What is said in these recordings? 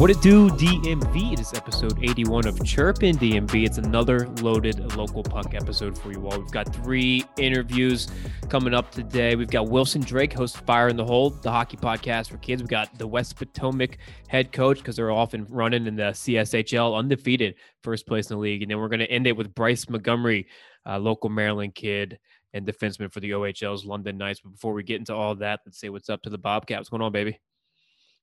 What it do, DMV? It is episode 81 of Chirpin DMV. It's another loaded local puck episode for you all. We've got three interviews coming up today. We've got Wilson Drake, host Fire in the Hole, the hockey podcast for kids. We've got the West Potomac head coach because they're often running in the CSHL, undefeated, first place in the league. And then we're going to end it with Bryce Montgomery, uh, local Maryland kid and defenseman for the OHL's London Knights. But before we get into all that, let's say what's up to the Bobcat. What's going on, baby?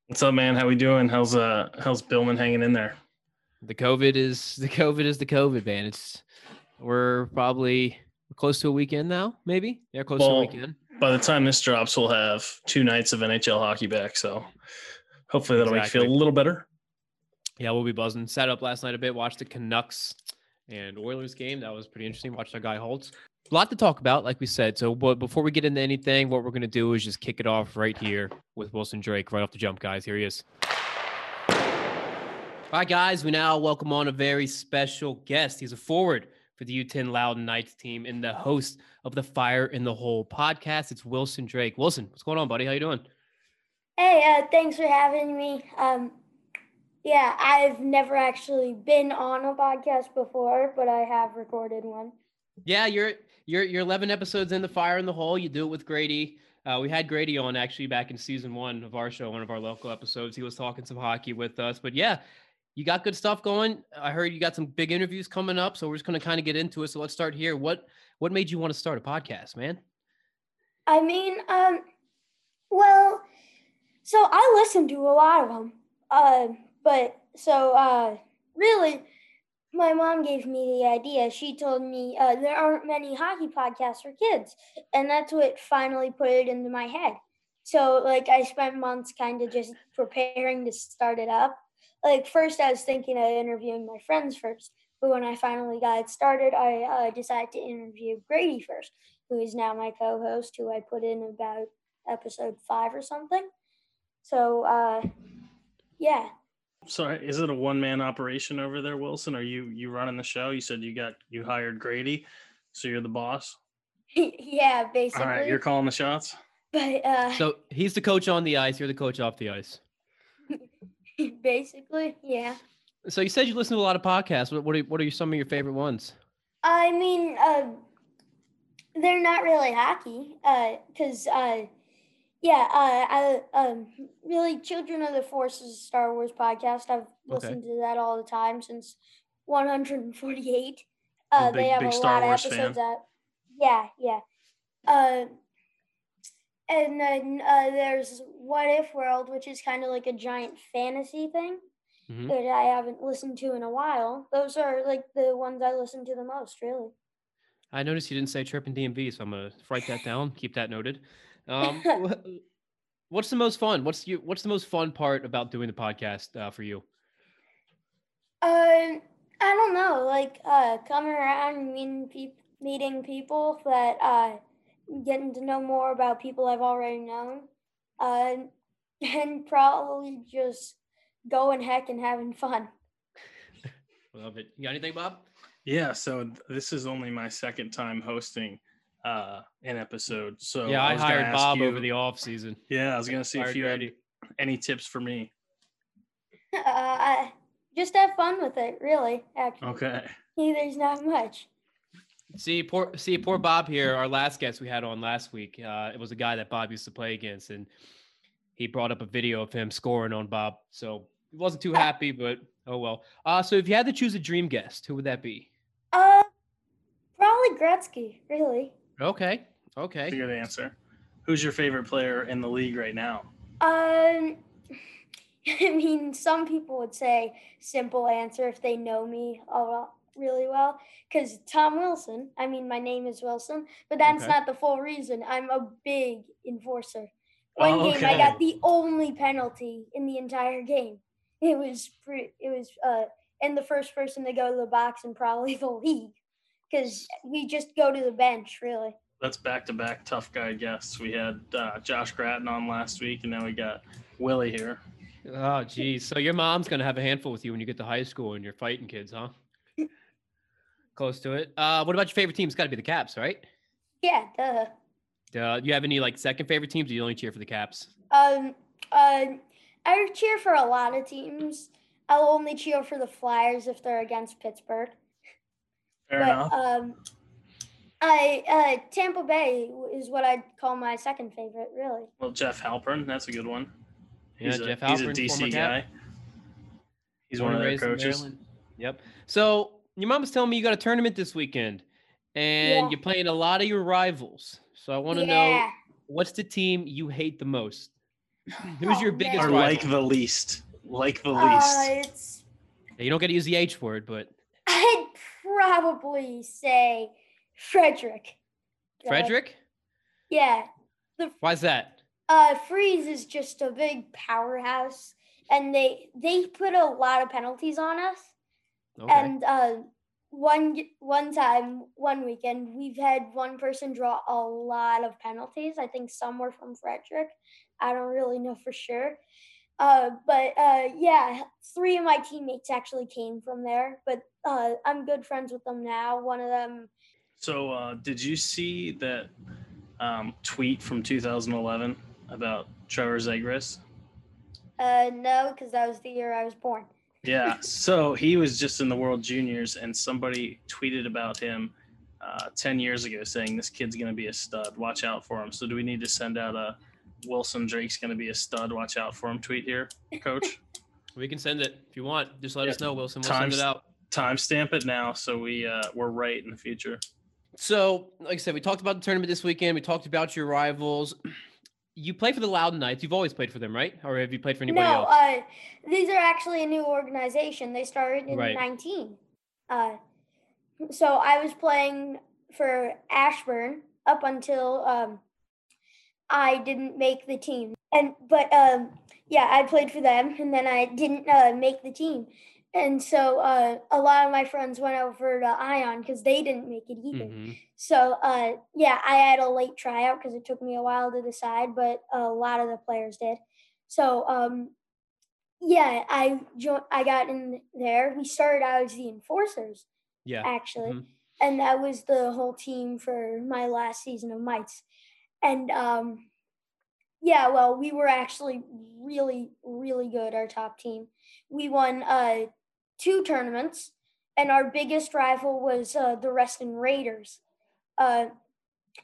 What's up, man? How we doing? How's uh how's Billman hanging in there? The COVID is the COVID is the COVID, man. It's we're probably close to a weekend now, maybe. Yeah, close well, to a weekend. By the time this drops, we'll have two nights of NHL hockey back. So hopefully that'll exactly. make you feel a little better. Yeah, we'll be buzzing. Sat up last night a bit, watched the Canucks and Oilers game. That was pretty interesting. Watched our guy Holtz a lot to talk about, like we said. So, but before we get into anything, what we're going to do is just kick it off right here with Wilson Drake, right off the jump, guys. Here he is. All right, guys, we now welcome on a very special guest. He's a forward for the U10 Loudoun Knights team and the host of the Fire in the Hole podcast. It's Wilson Drake. Wilson, what's going on, buddy? How you doing? Hey, uh, thanks for having me. Um, yeah, I've never actually been on a podcast before, but I have recorded one. Yeah, you're you're you're 11 episodes in the fire in the hole. You do it with Grady. Uh, we had Grady on actually back in season one of our show, one of our local episodes. He was talking some hockey with us. But yeah, you got good stuff going. I heard you got some big interviews coming up, so we're just going to kind of get into it. So let's start here. What what made you want to start a podcast, man? I mean, um, well, so I listen to a lot of them, uh, but so uh, really my mom gave me the idea. She told me uh, there aren't many hockey podcasts for kids, and that's what finally put it into my head. So, like, I spent months kind of just preparing to start it up. Like, first, I was thinking of interviewing my friends first, but when I finally got it started, I uh, decided to interview Grady first, who is now my co-host, who I put in about episode five or something. So, uh, yeah, so is it a one man operation over there, Wilson? Are you you running the show? You said you got you hired Grady, so you're the boss. yeah, basically. All right, you're calling the shots. But uh, so he's the coach on the ice. You're the coach off the ice. basically, yeah. So you said you listen to a lot of podcasts. What what are what are some of your favorite ones? I mean, uh, they're not really hockey, because uh, yeah, uh, I um really Children of the Forces Star Wars podcast. I've listened okay. to that all the time since 148. Uh, big, they have a Star lot Wars of episodes fan. that. Yeah, yeah. Uh, and then uh, there's What If World, which is kind of like a giant fantasy thing mm-hmm. that I haven't listened to in a while. Those are like the ones I listen to the most, really. I noticed you didn't say Chirpin DMV, so I'm gonna write that down. Keep that noted. Um, what's the most fun? What's you? What's the most fun part about doing the podcast uh, for you? Uh, I don't know. Like uh, coming around, meeting people, meeting people that uh, getting to know more about people I've already known, uh, and probably just going heck and having fun. Love it. You got anything, Bob? Yeah. So this is only my second time hosting uh an episode. So yeah, I, I hired Bob you, over the off season. Yeah, I was gonna see if you had any tips for me. Uh, I, just have fun with it, really. Actually, okay. There's not much. See, poor see poor Bob here. Our last guest we had on last week. Uh, it was a guy that Bob used to play against, and he brought up a video of him scoring on Bob. So he wasn't too happy, but oh well. Uh, so if you had to choose a dream guest, who would that be? Uh, probably Gretzky. Really. Okay. Okay. That's a good answer. Who's your favorite player in the league right now? Um, I mean, some people would say simple answer if they know me all really well. Because Tom Wilson, I mean, my name is Wilson, but that's okay. not the full reason. I'm a big enforcer. One oh, okay. game, I got the only penalty in the entire game. It was pretty. It was uh, and the first person to go to the box in probably the league because we just go to the bench, really. That's back to back tough guy guests. We had uh, Josh Gratton on last week, and now we got Willie here. Oh, geez. So your mom's gonna have a handful with you when you get to high school and you're fighting kids, huh? Close to it. Uh, what about your favorite team? It's got to be the Caps, right? Yeah, duh. Duh. You have any like second favorite teams? Or you only cheer for the Caps? Um, uh, I cheer for a lot of teams. I'll only cheer for the Flyers if they're against Pittsburgh. Fair but enough. um, I uh, Tampa Bay is what I'd call my second favorite, really. Well, Jeff Halpern, that's a good one. Yeah, He's a, Jeff he's a Halpern, former DC Cap. guy. He's Born one of and their coaches. Yep. So your mom was telling me you got a tournament this weekend, and Yeah. you're playing a lot of your rivals. So I want to know what's the team you hate the most? Who's your Oh, biggest Or rival? like the least. Like the Uh, least. it's you don't get to use the H word, but I'd probably say Frederick. Uh, Frederick. Yeah. Why's that? Uh, Freeze is just a big powerhouse, and they they put a lot of penalties on us. Okay. And uh, one one time, one weekend, we've had one person draw a lot of penalties. I think some were from Frederick. I don't really know for sure. Uh, but uh, yeah, three of my teammates actually came from there. But uh, I'm good friends with them now. One of them, So, uh, did you see that um, tweet from 2011 about Trevor Zegras? uh, no, because that was the year I was born. Yeah. so he was just in the World Juniors, and somebody tweeted about him uh, 10 years ago saying this kid's going to be a stud. Watch out for him. So, do we need to send out a Wilson Drake's going to be a stud? Watch out for him tweet here, coach? we can send it if you want. Just let Yeah. us know, Wilson. We'll Times- send it out. Timestamp it now so we uh, we're right in the future. So, like I said, we talked about the tournament this weekend. We talked about your rivals. You play for the Loudoun Knights. You've always played for them, right? Or have you played for anybody no, else? uh, these are actually a new organization. They started in Right. 19. Uh, so I was playing for Ashburn up until um, I didn't make the team. And but um, yeah, I played for them, and then I didn't uh, make the team. And so uh, a lot of my friends went over to Ion because they didn't make it either. Mhm. So uh, yeah, I had a late tryout because it took me a while to decide, but a lot of the players did. So um, yeah, I jo- I got in there. We started out as the enforcers Yeah. actually, Mhm. and that was the whole team for my last season of Mites. And um, yeah, well, we were actually really really good. Our top team, we won uh, two tournaments, and our biggest rival was uh, the Reston Raiders. Uh,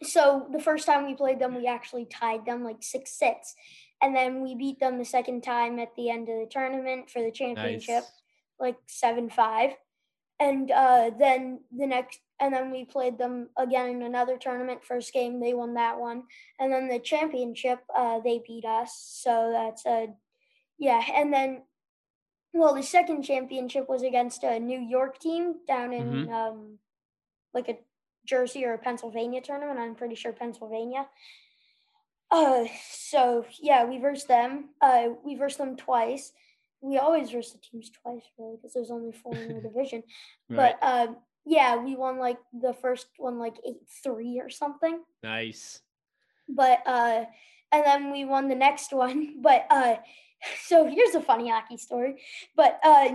so the first time we played them, we actually tied them like six six, and then we beat them the second time at the end of the tournament for the championship, Nice. like seven five, and uh, then the next, and then we played them again in another tournament. First game, they won that one, and then the championship, uh, they beat us. So that's a, yeah, and then. Well, the second championship was against a New York team down in um, like a Jersey or a Pennsylvania tournament. I'm pretty sure Pennsylvania. Uh, so yeah, we versed them. Uh, we versed them twice. We always verse the teams twice, really, because there's only four in the division. Right. But um, yeah, we won like the first one like eight three or something. nice. But uh, and then we won the next one. But uh, so here's a funny hockey story. But uh,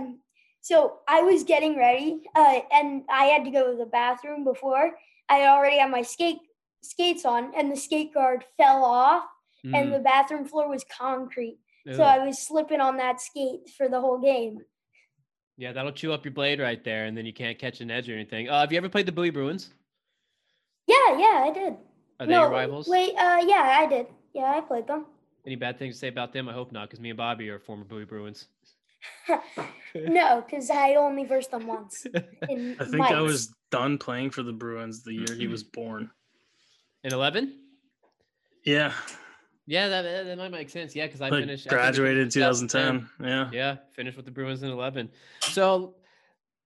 so I was getting ready, uh, and I had to go to the bathroom before. I already had my skate skates on, and the skate guard fell off, and Mm. the bathroom floor was concrete. So I was slipping on that skate for the whole game. Yeah, that'll chew up your blade right there, and then you can't catch an edge or anything. Uh, have you ever played the Bowie Bruins? Yeah, yeah, I did. Are they no, your rivals? Wait, uh, yeah, I did. Yeah, I played them. Any bad things to say about them? I hope not, because me and Bobby are former Bowie Bruins. no, because I only versed them once. I think I was done playing for the Bruins the year he was born. In eleven? Yeah, Yeah, that, that that might make sense. Yeah, because I like finished I graduated in with 2010. Yeah. Yeah, finished with the Bruins in eleven. So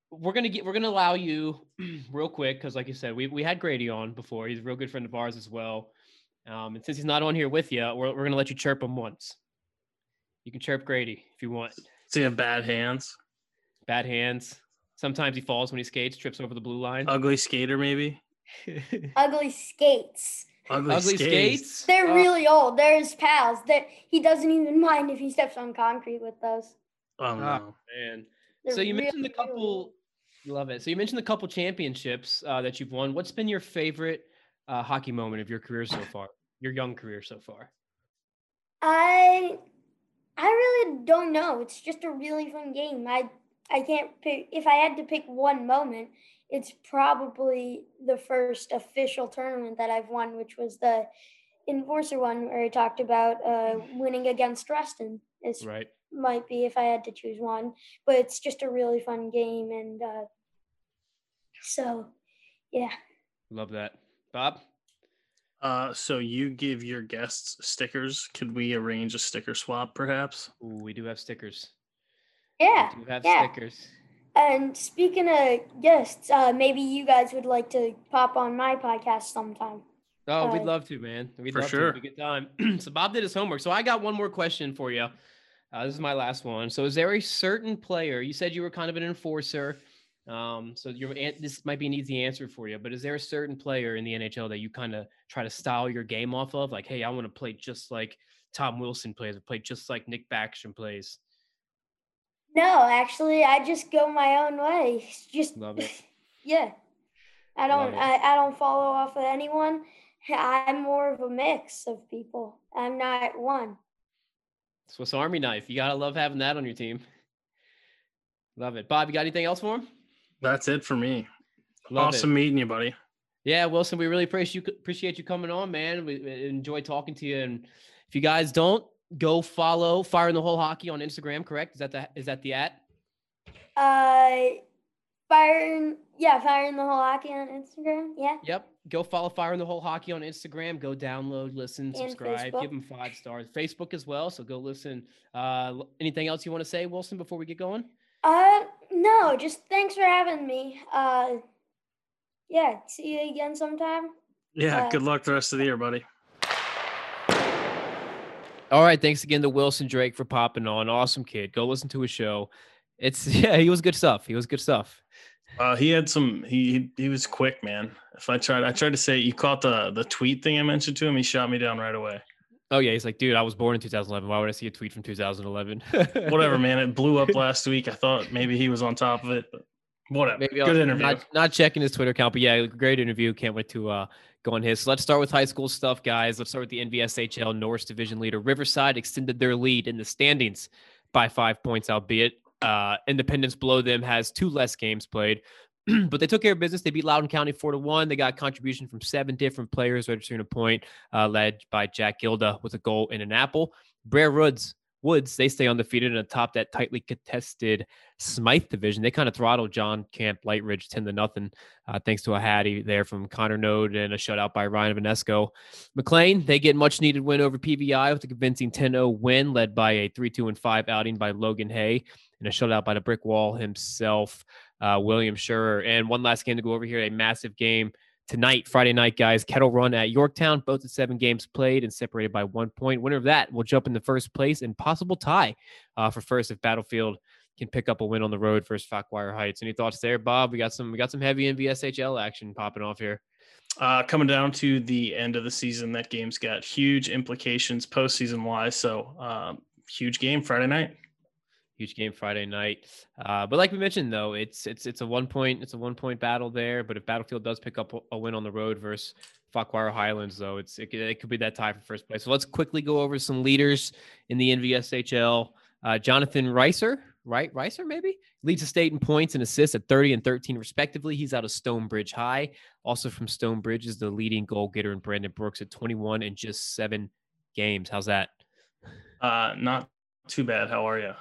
we're gonna get we're gonna allow you real quick because, like you said, we we had Grady on before. He's a real good friend of ours as well. Um, and since he's not on here with you, we're we're gonna let you chirp him once. You can chirp Grady if you want. So you have bad hands, Bad hands. Sometimes he falls when he skates, trips over the blue line. ugly skater maybe. ugly skates. Ugly, Ugly skates. They're Uh, really old. They're his pals. That he doesn't even mind if he steps on concrete with those. Oh Ah. no. man. They're so you mentioned the couple. old. Love it. So you mentioned the couple championships uh, that you've won. What's been your favorite uh, hockey moment of your career so far? Your young career so far. I I I really don't know. It's just a really fun game. I I can't pick if I had to pick one moment, it's probably the first official tournament that I've won, which was the Enforcer one where I talked about uh, winning against Reston. It's Right. might be if I had to choose one, but it's just a really fun game, and uh, so yeah. Love that. Bob? Uh, so you give your guests stickers. Could we arrange a sticker swap, perhaps? Ooh, we do have stickers. Yeah, We do have yeah. stickers. and speaking of guests, uh, maybe you guys would like to pop on my podcast sometime. Oh, we'd Uh, love to, man. We'd For love sure. to. Have a good time. so Bob did his homework. So I got one more question for you. Uh, this is my last one. So is there a certain player? You said you were kind of an enforcer. Um, so your this might be an easy answer for you, but is there a certain player in the NHL that you kind of try to style your game off of? Like, hey, I want to play just like Tom Wilson plays, or play just like Nick Backstrom plays. No, actually, I just go my own way. Just Love it. yeah. I don't. I, I don't follow off of anyone. I'm more of a mix of people. I'm not one. Swiss Army knife. You gotta love having that on your team. Love it. Bob, you got anything else for him? That's it for me. Love it. awesome meeting you, buddy. Yeah, Wilson, we really appreciate you appreciate you coming on, man. We, we enjoy talking to you. And if you guys don't go follow Fire in the Hole Hockey on Instagram, correct? Is that the is that the at? Uh, fire. in Yeah, fire in the Hole hockey on Instagram. Yeah. Yep. Go follow Fire in the Hole Hockey on Instagram. Go download, listen, And subscribe, Facebook. give them five stars. Facebook as well. So go listen. Uh, anything else you want to say, Wilson, before we get going? Uh, no, just thanks for having me. Uh, yeah, see you again sometime. Yeah, Uh, good luck the rest of the year, buddy. All right. Thanks again to Wilson Drake for popping on. Awesome kid. Go listen to his show. It's yeah, he was good stuff. He was good stuff. Uh, he had some. He he was quick, man. If I tried, I tried to say you caught the the tweet thing I mentioned to him. He shot me down right away. Oh yeah, he's like, dude, I was born in 2011. Why would I see a tweet from 2011? Whatever, man. It blew up last week. I thought maybe he was on top of it, but whatever. Maybe good I'll, interview. Not, not checking his Twitter account, but yeah, great interview. Can't wait to uh, go on his. So let's start with high school stuff, guys. Let's start with the NVSHL Norris Division leader. Riverside extended their lead in the standings by five points, albeit uh, Independence below them has two less games played. but they took care of business. They beat Loudoun County four to one. They got contribution from seven different players, registering a point, uh, led by Jack Gilda with a goal and an apple. Briar Woods, Woods, they stay undefeated and atop that tightly contested Smythe division. They kind of throttled John Champe Lightridge 10 to nothing, uh, thanks to a hattie there from Connor Node and a shutout by Ryan Vanesco. McLean, they get much needed win over PVI with a convincing 10 0 win, led by a 3 2 and 5 outing by Logan Hay and a shutout by the brick wall himself, uh, William Schurer. And one last game to go over here a massive game tonight, Friday night, guys. Kettle Run at Yorktown, both at seven games played and separated by one point. Winner of that will jump in the first place and possible tie uh, for first if Battlefield can pick up a win on the road versus Fauquier Heights. Any thoughts there, Bob? We got some we got some heavy NVSHL action popping off here. Uh, coming down to the end of the season, that game's got huge implications postseason wise. So, um, huge game Friday night. Huge game Friday night. Uh, but like we mentioned, though, it's it's it's a one point it's a one point battle there. But if Battlefield does pick up a, win on the road versus Fauquier Highlands, though, it's it could, it could be that tie for first place. So let's quickly go over some leaders in the NVSHL. Uh, Jonathan Reiser, right? Reiser maybe leads the state in points and assists at 30 and 13 respectively. He's out of Stonebridge High. Also from Stonebridge is the leading goal getter in Brandon Brooks at 21 in just seven games. How's that? Uh, not too bad. How are you?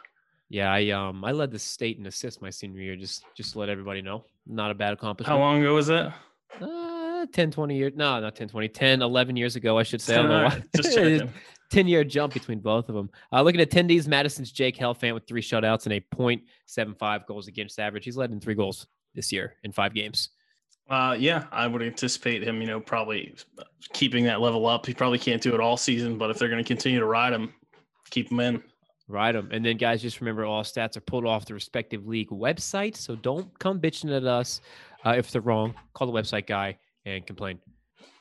Yeah, I um I led the state in assists my senior year. Just just to let everybody know. Not a bad accomplishment. How long ago was that? Uh, 10, 20 years. No, not 10, 20. 10, 11 years ago, I should say. I don't know why. Just checking. 10 year jump between both of them. Uh, looking at attendees, Madison's Jake Helfant with three shutouts and a 0.75 goals against average. He's led in three goals this year in five games. Uh, yeah, I would anticipate him, you know, probably keeping that level up. He probably can't do it all season, but if they're going to continue to ride him, keep him in. Ride them. And then, guys, just remember all stats are pulled off the respective league website. So don't come bitching at us uh, if they're wrong. Call the website guy and complain.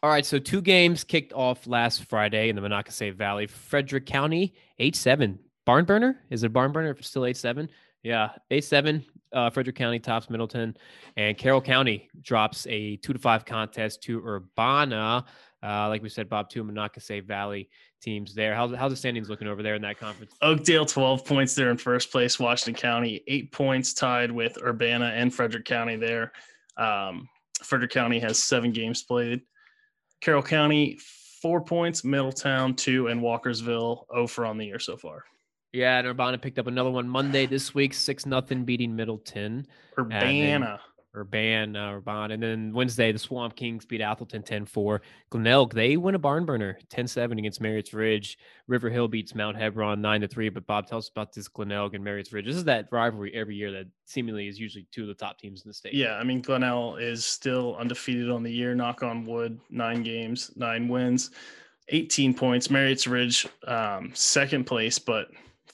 All right. So two games kicked off last Friday in the Monocacy Valley. Frederick County, 8 7. Barn burner? Is it barn burner if it's still 8 7? Yeah. 8 7. Uh, Frederick County tops Middletown. And Carroll County drops a two to five contest to Urbana. Uh, like we said, Bob, two Monocacy Valley teams there. How's, how's the standings looking over there in that conference? Oakdale, 12 points there in first place. Washington County, eight points tied with Urbana and Frederick County there. Um, Frederick County has seven games played. Carroll County, four points. Middletown, two. And Walkersville, 0 for on the year so far. Yeah, and Urbana picked up another one Monday this week, 6 nothing beating Middletown. Urbana. Urban, uh, Urban. And then Wednesday, the Swamp Kings beat Atholton 10 4. Glenelg, they win a barn burner 10 7 against Marriotts Ridge. River Hill beats Mount Hebron 9 3. But Bob, tell us about this Glenelg and Marriotts Ridge. This is that rivalry every year that seemingly is usually two of the top teams in the state. Yeah, I mean, Glenelg is still undefeated on the year, knock on wood, nine games, nine wins, 18 points. Marriotts Ridge, um, second place, but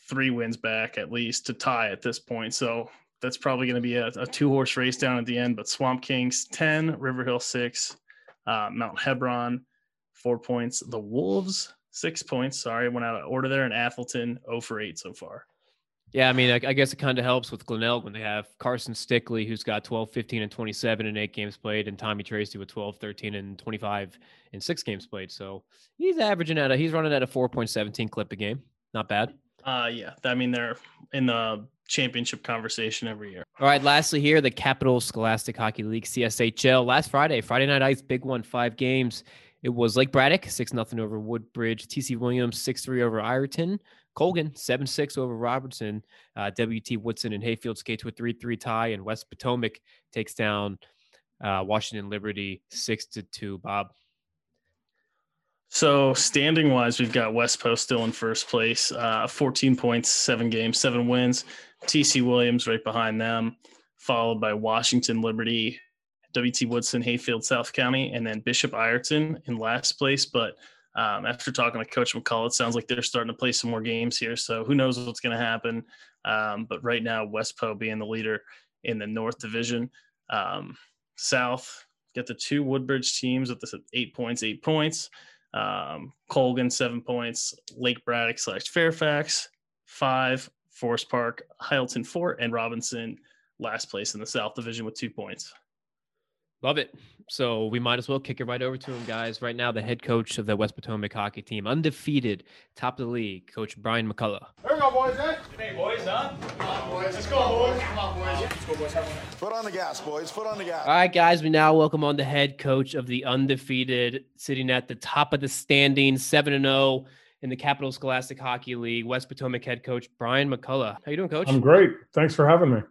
three wins back at least to tie at this point. So that's probably going to be a, a two horse race down at the end. But Swamp Kings 10, River Hill 6, uh, Mount Hebron 4 points. The Wolves 6 points. Sorry, went out of order there. And Atholton 0 for 8 so far. Yeah, I mean, I, I guess it kind of helps with Glenelg when they have Carson Stickley, who's got 12, 15, and 27 in eight games played, and Tommy Tracy with 12, 13, and 25 in six games played. So he's averaging at a, he's running at a 4.17 clip a game. Not bad. Uh, yeah, I mean, they're in the championship conversation every year. All right, lastly here, the Capital Scholastic Hockey League CSHL last Friday, Friday Night Ice, big one, five games. It was Lake Braddock, 6 nothing over Woodbridge, TC Williams, 6 3 over Ireton, Colgan, 7 6 over Robertson, uh, WT Woodson and Hayfield skate to a 3 3 tie, and West Potomac takes down uh, Washington Liberty 6 to 2. Bob. So standing wise, we've got West Post still in first place, uh, 14 points, seven games, seven wins. TC Williams right behind them, followed by Washington Liberty, WT Woodson, Hayfield, South County, and then Bishop Ireton in last place. But um, after talking to Coach McCall, it sounds like they're starting to play some more games here. So who knows what's going to happen? Um, but right now, West Po being the leader in the North Division. Um, South get the two Woodbridge teams with the eight points, eight points. Um, Colgan seven points, Lake Braddock slash Fairfax five, Forest Park, Hylton four, and Robinson last place in the South Division with two points. Love it. So we might as well kick it right over to him, guys. Right now, the head coach of the West Potomac hockey team, undefeated, top of the league, Coach Brian McCullough. There we go, boys. Eh? Hey, boys, huh? Come on, boys. Let's go, boys. Come on, boys. Let's go, boys. Foot on the gas, boys. Foot on the gas. All right, guys. We now welcome on the head coach of the undefeated, sitting at the top of the standings, seven and zero oh in the Capital Scholastic Hockey League, West Potomac head coach Brian McCullough. How you doing, Coach? I'm great. Thanks for having me.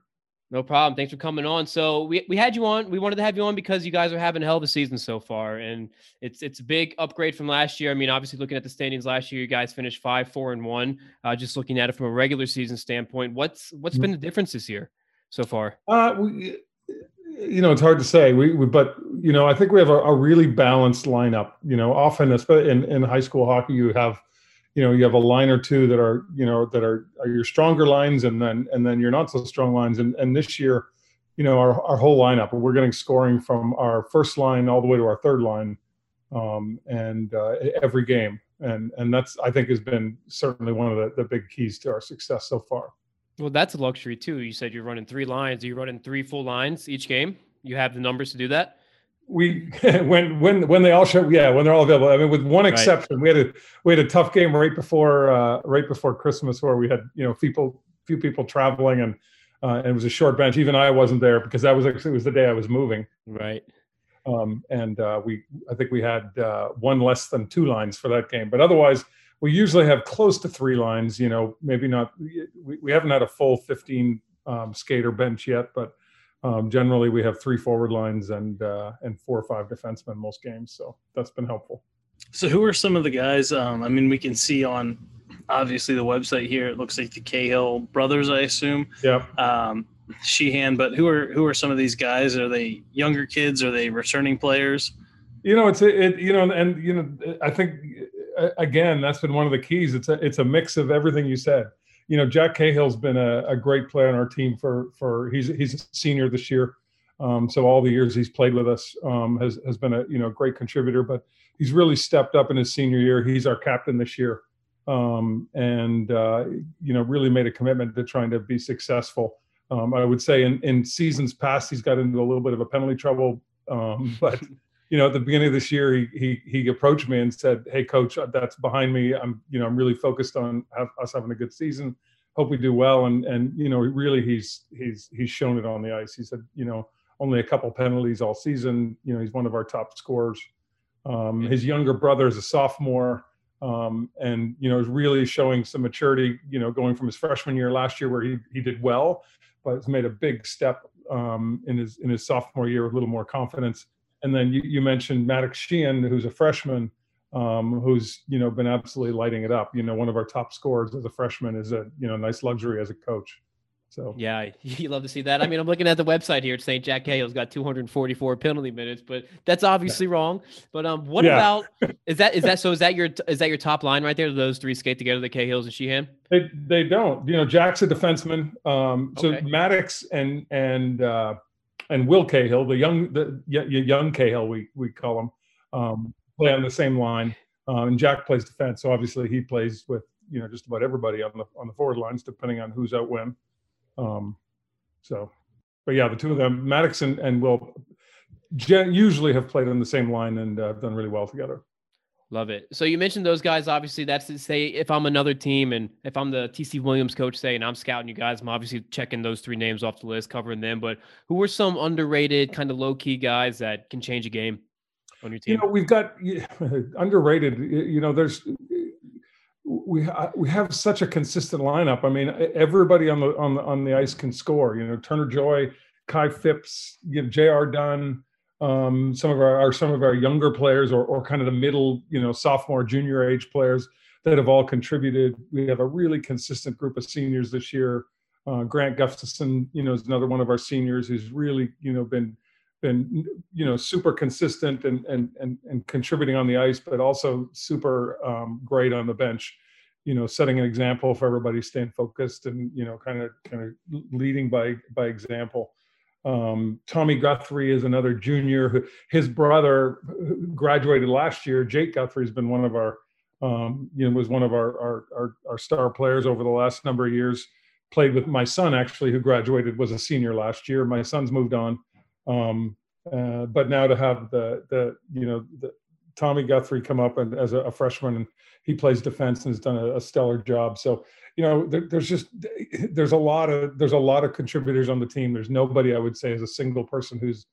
No problem. Thanks for coming on. So we, we had you on. We wanted to have you on because you guys are having a hell of a season so far, and it's it's a big upgrade from last year. I mean, obviously looking at the standings last year, you guys finished five, four, and one. Uh, just looking at it from a regular season standpoint, what's what's been the difference this year so far? Uh, we, you know, it's hard to say. We, we but you know, I think we have a, a really balanced lineup. You know, often, especially in in high school hockey, you have you know you have a line or two that are you know that are, are your stronger lines and then and then you're not so strong lines. And and this year you know our, our whole lineup we're getting scoring from our first line all the way to our third line um, and uh, every game. And and that's i think has been certainly one of the, the big keys to our success so far. Well that's a luxury too. You said you're running three lines. Are you running three full lines each game? You have the numbers to do that we when when when they all show yeah when they're all available. I mean with one exception right. we had a we had a tough game right before uh right before christmas where we had you know people few people traveling and uh and it was a short bench. Even i wasn't there because that was actually it was the day i was moving. Right. Um and uh we i think we had uh one less than two lines for that game. But otherwise we usually have close to three lines you know maybe not we, we haven't had a full 15 um skater bench yet but um, generally, we have three forward lines and uh, and four or five defensemen most games, so that's been helpful. So, who are some of the guys? Um, I mean, we can see on obviously the website here. It looks like the Cahill brothers, I assume. Yep. Um, Sheehan, but who are who are some of these guys? Are they younger kids? Are they returning players? You know, it's it. You know, and you know, I think again that's been one of the keys. It's a it's a mix of everything you said you know, Jack Cahill's been a, a, great player on our team for for he's he's a senior this year. Um, so all the years he's played with us um, has has been a you know great contributor. But he's really stepped up in his senior year. He's our captain this year, um, and uh, you know really made a commitment to trying to be successful. Um, I would say in, in seasons past he's got into a little bit of a penalty trouble Um, but you know, at the beginning of this year, he he he approached me and said, "Hey, coach, that's behind me. I'm you know I'm really focused on have, us having a good season. Hope we do well." And and you know, really, he's he's he's shown it on the ice. He said, you know, only a couple penalties all season. You know, he's one of our top scorers. Um, his younger brother is a sophomore um, and you know is really showing some maturity. You know, going from his freshman year last year where he he did well, but has made a big step um, in his in his sophomore year with a little more confidence. And then you, you mentioned Maddox Sheehan, who's a freshman, um, who's you know been absolutely lighting it up. You know, one of our top scorers as a freshman is a you know nice luxury as a coach. So yeah, you love to see that. I mean, I'm looking at the website here. It's saying Jack Cahill's got 244 penalty minutes, but that's obviously wrong. But um, what yeah. about is that is that so? Is that your is that your top line right there? Those three skate together, the Cahills and Sheehan. They they don't. You know, Jack's a defenseman. Um, so okay. Maddox and and uh, and Will Cahill, the young the young Cahill, we we call him, um, play on the same line. Um, and Jack plays defense, so obviously he plays with you know just about everybody on the on the forward lines, depending on who's out when. Um, so, but yeah, the two of them, Maddox and, and Will, usually have played on the same line and uh, done really well together. Love it. So you mentioned those guys. Obviously, that's to say if I'm another team and if I'm the TC Williams coach, say, and I'm scouting you guys, I'm obviously checking those three names off the list, covering them. But who are some underrated, kind of low key guys that can change a game on your team? You know, we've got underrated. You know, there's we we have such a consistent lineup. I mean, everybody on the on the on the ice can score. You know, Turner Joy, Kai Phipps, you know, J.R. Dunn, um, some of our, our, some of our younger players, or or kind of the middle, you know, sophomore, junior age players that have all contributed. We have a really consistent group of seniors this year. Uh, Grant Gustafson, you know, is another one of our seniors who's really, you know, been been you know super consistent and and and, and contributing on the ice, but also super um, great on the bench. You know, setting an example for everybody, staying focused, and you know, kind of kind of leading by by example. Um, Tommy Guthrie is another junior. Who, his brother graduated last year. Jake Guthrie has been one of our, um, you know, was one of our, our, our our star players over the last number of years. Played with my son actually, who graduated, was a senior last year. My son's moved on. Um, uh, but now to have the the you know the, Tommy Guthrie come up and as a, a, freshman and he plays defense and has done a, a stellar job. So you know there, there's just there's a lot of there's a lot of contributors on the team. There's nobody I would say is a single person who's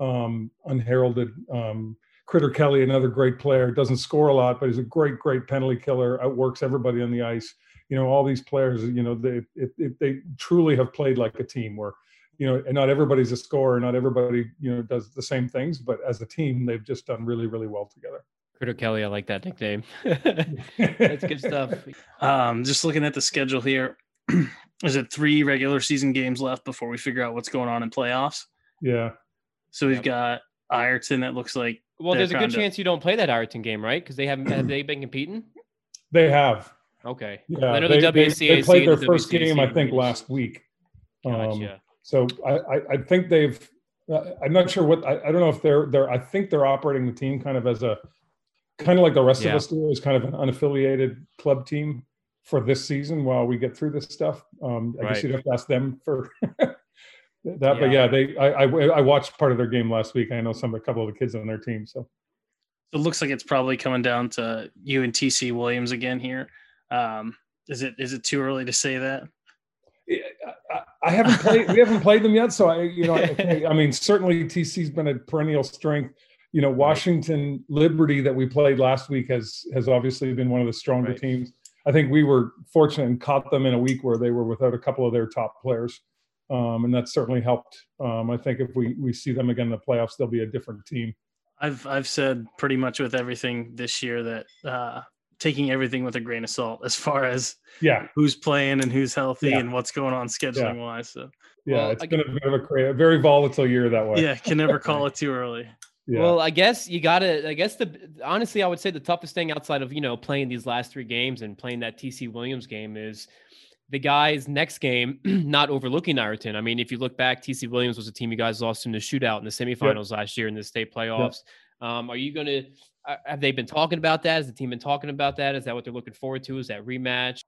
um, unheralded. Um, Critter Kelly, another great player, doesn't score a lot, but he's a great, great penalty killer. Outworks everybody on the ice. You know, all these players, you know, they it, it, they truly have played like a team. Where you know, and not everybody's a scorer, not everybody, you know, does the same things, but as a team, they've just done really, really well together. Critter Kelly, I like that nickname. That's good stuff. Um, just looking at the schedule here, is it three regular season games left before we figure out what's going on in playoffs? Yeah. So we've yep. got Ireton that looks like. Well, there's a good to... chance you don't play that Ireton game, right? Because they haven't have they been competing? They have. Okay. Yeah. I know they, the WCAC they, they played their first game, I think, last week. Gotcha. Um, so I, I, I think they've. Uh, I'm not sure what I, I don't know if they're they're. I think they're operating the team kind of as a kind of like the rest yeah. of us do, as kind of an unaffiliated club team for this season while we get through this stuff. Um, I right. guess you'd have to ask them for that. Yeah. But yeah, they I, I, I watched part of their game last week. I know some a couple of the kids on their team. So it looks like it's probably coming down to you and TC Williams again here. Um, is it is it too early to say that? I haven't played. we haven't played them yet, so I, you know, I, I, mean, certainly TC's been a perennial strength. You know, Washington Liberty that we played last week has has obviously been one of the stronger right. teams. I think we were fortunate and caught them in a week where they were without a couple of their top players, um, and that certainly helped. Um, I think if we we see them again in the playoffs, they'll be a different team. I've I've said pretty much with everything this year that uh, taking everything with a grain of salt as far as yeah who's playing and who's healthy yeah. and what's going on scheduling yeah. wise. So yeah, well, it's I, been a bit of a, a very volatile year that way. Yeah, can never call it too early. Yeah. Well, I guess you got to. I guess the honestly, I would say the toughest thing outside of you know playing these last three games and playing that TC Williams game is the guys next game not overlooking Ireton. I mean, if you look back, TC Williams was a team you guys lost in the shootout in the semifinals yep. last year in the state playoffs. Yep. Um, are you going to uh, have they been talking about that? Has the team been talking about that? Is that what they're looking forward to? Is that rematch?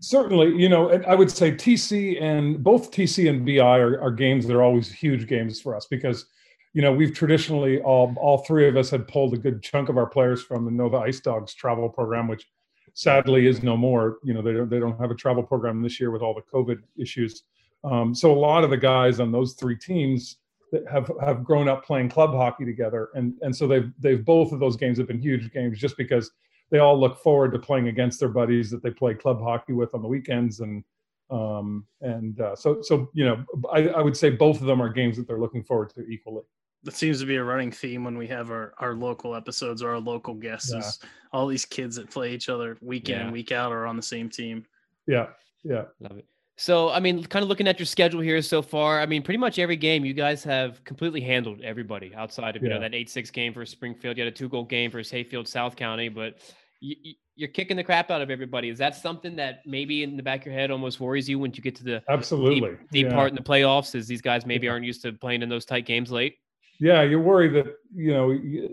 Certainly, you know, I would say TC and both TC and BI are, are games that are always huge games for us because, you know, we've traditionally all all three of us had pulled a good chunk of our players from the Nova Ice Dogs travel program, which sadly is no more. You know, they don't they don't have a travel program this year with all the COVID issues. Um, so a lot of the guys on those three teams that have have grown up playing club hockey together, and and so they've they've both of those games have been huge games just because they all look forward to playing against their buddies that they play club hockey with on the weekends and um, and uh, so so you know I, I would say both of them are games that they're looking forward to equally that seems to be a running theme when we have our, our local episodes or our local guests yeah. is all these kids that play each other week in yeah. week out are on the same team yeah yeah love it so i mean kind of looking at your schedule here so far i mean pretty much every game you guys have completely handled everybody outside of you know that 8-6 game for springfield you had a two goal game for hayfield south county but you, you're kicking the crap out of everybody. Is that something that maybe in the back of your head almost worries you when you get to the absolutely deep, deep yeah. part in the playoffs? Is these guys maybe aren't used to playing in those tight games late? Yeah, you worry that you know, you,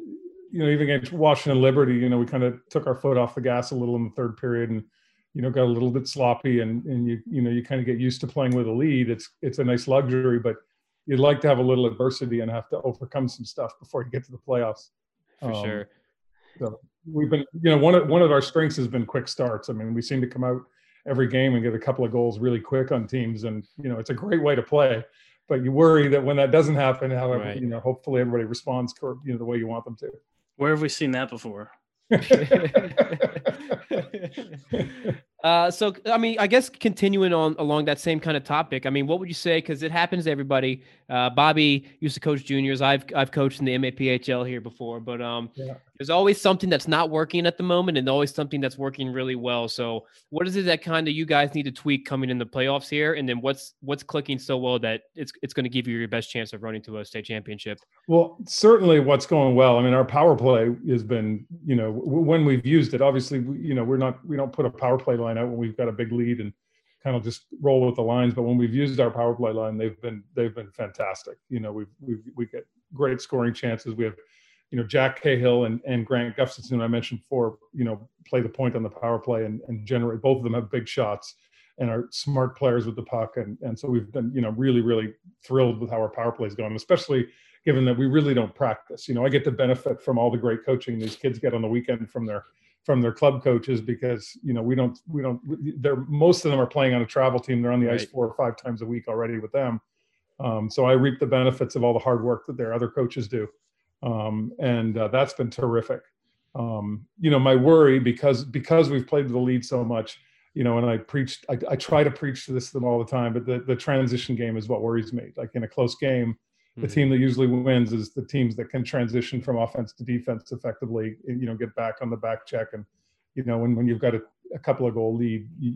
you know, even against Washington Liberty, you know, we kind of took our foot off the gas a little in the third period and you know got a little bit sloppy and and you you know you kind of get used to playing with a lead. It's it's a nice luxury, but you'd like to have a little adversity and have to overcome some stuff before you get to the playoffs. For um, sure. So we've been, you know, one of one of our strengths has been quick starts. I mean, we seem to come out every game and get a couple of goals really quick on teams, and you know, it's a great way to play. But you worry that when that doesn't happen, however, right. you know, hopefully everybody responds, you know, the way you want them to. Where have we seen that before? Uh, so I mean, I guess continuing on along that same kind of topic. I mean, what would you say? Because it happens to everybody. Uh, Bobby used to coach juniors. I've I've coached in the MAPHL here before, but um, yeah. there's always something that's not working at the moment, and always something that's working really well. So, what is it that kind of you guys need to tweak coming in the playoffs here, and then what's what's clicking so well that it's it's going to give you your best chance of running to a state championship? Well, certainly what's going well. I mean, our power play has been, you know, when we've used it. Obviously, you know, we're not we don't put a power play line line out when we've got a big lead and kind of just roll with the lines. But when we've used our power play line, they've been they've been fantastic. You know, we've we we get great scoring chances. We have, you know, Jack Cahill and, and Grant Gustafson, I mentioned before, you know, play the point on the power play and, and generate both of them have big shots and are smart players with the puck. And and so we've been, you know, really, really thrilled with how our power play is going, especially given that we really don't practice. You know, I get the benefit from all the great coaching these kids get on the weekend from their from their club coaches because you know we don't we don't they're most of them are playing on a travel team. They're on the right. ice four or five times a week already with them. Um, so i reap the benefits of all the hard work that their other coaches do. Um, and uh, that's been terrific. Um, you know my worry because because we've played the lead so much you know and i preached I, I try to preach to this to them all the time but the, the transition game is what worries me. Like in a close game the mm-hmm. team that usually wins is the teams that can transition from offense to defense effectively and, you know get back on the back check and you know when, when you've got a, a couple of goal lead you,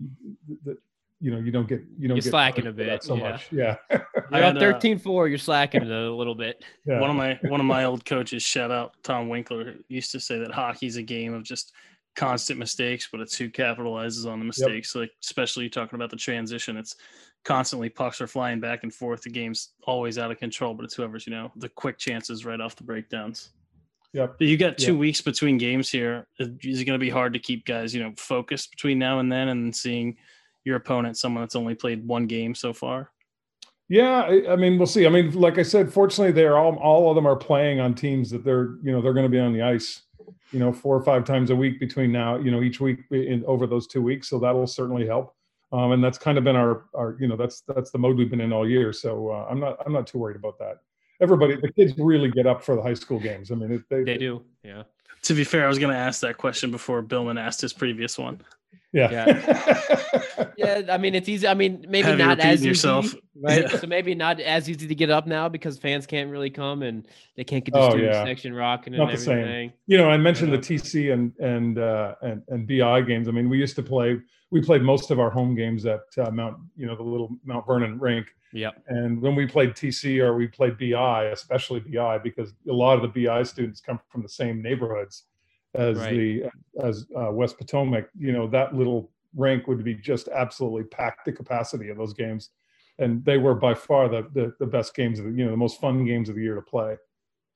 the, you know you don't get you don't you're get slacking a bit so yeah. much yeah i got on 13-4 you're slacking a little bit yeah. one of my one of my old coaches shout out tom winkler used to say that hockey's a game of just constant mistakes but it's who capitalizes on the mistakes yep. like especially talking about the transition it's constantly pucks are flying back and forth. The game's always out of control, but it's whoever's, you know, the quick chances right off the breakdowns. Yep. But you got two yep. weeks between games here. Is it going to be hard to keep guys, you know, focused between now and then and seeing your opponent, someone that's only played one game so far? Yeah, I, I mean, we'll see. I mean, like I said, fortunately, they're all all of them are playing on teams that they're, you know, they're going to be on the ice, you know, four or five times a week between now, you know, each week in over those two weeks. So that'll certainly help um, and that's kind of been our our you know that's that's the mode we've been in all year. So uh, I'm not I'm not too worried about that. Everybody, the kids really get up for the high school games. I mean, it, they, they do. Yeah. To be fair, I was going to ask that question before Billman asked his previous one. Yeah. Yeah. yeah. I mean, it's easy. I mean, maybe Have not as yourself. easy, right? Yeah. So maybe not as easy to get up now because fans can't really come and they can't get the oh, student yeah. section rocking and not everything. The same. You know, I mentioned the TC and and uh, and and BI games. I mean, we used to play we played most of our home games at uh, Mount, you know, the little Mount Vernon rink. Yeah. And when we played TC or we played BI, especially BI, because a lot of the BI students come from the same neighborhoods as right. the as uh, West Potomac. You know, that little rink would be just absolutely packed the capacity of those games, and they were by far the the, the best games of the, you know the most fun games of the year to play.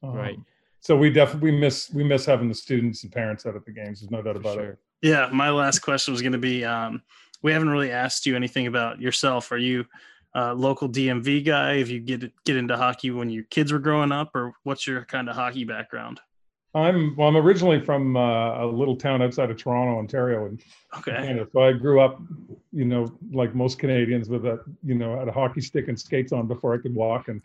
Um, right. So we definitely we miss we miss having the students and parents out at the games. There's no doubt about sure. it. Yeah, my last question was going to be: um, we haven't really asked you anything about yourself. Are you uh, local DMV guy? If you get get into hockey when your kids were growing up, or what's your kind of hockey background? I'm well. I'm originally from uh, a little town outside of Toronto, Ontario, and Okay. Canada. So I grew up, you know, like most Canadians, with a you know, had a hockey stick and skates on before I could walk, and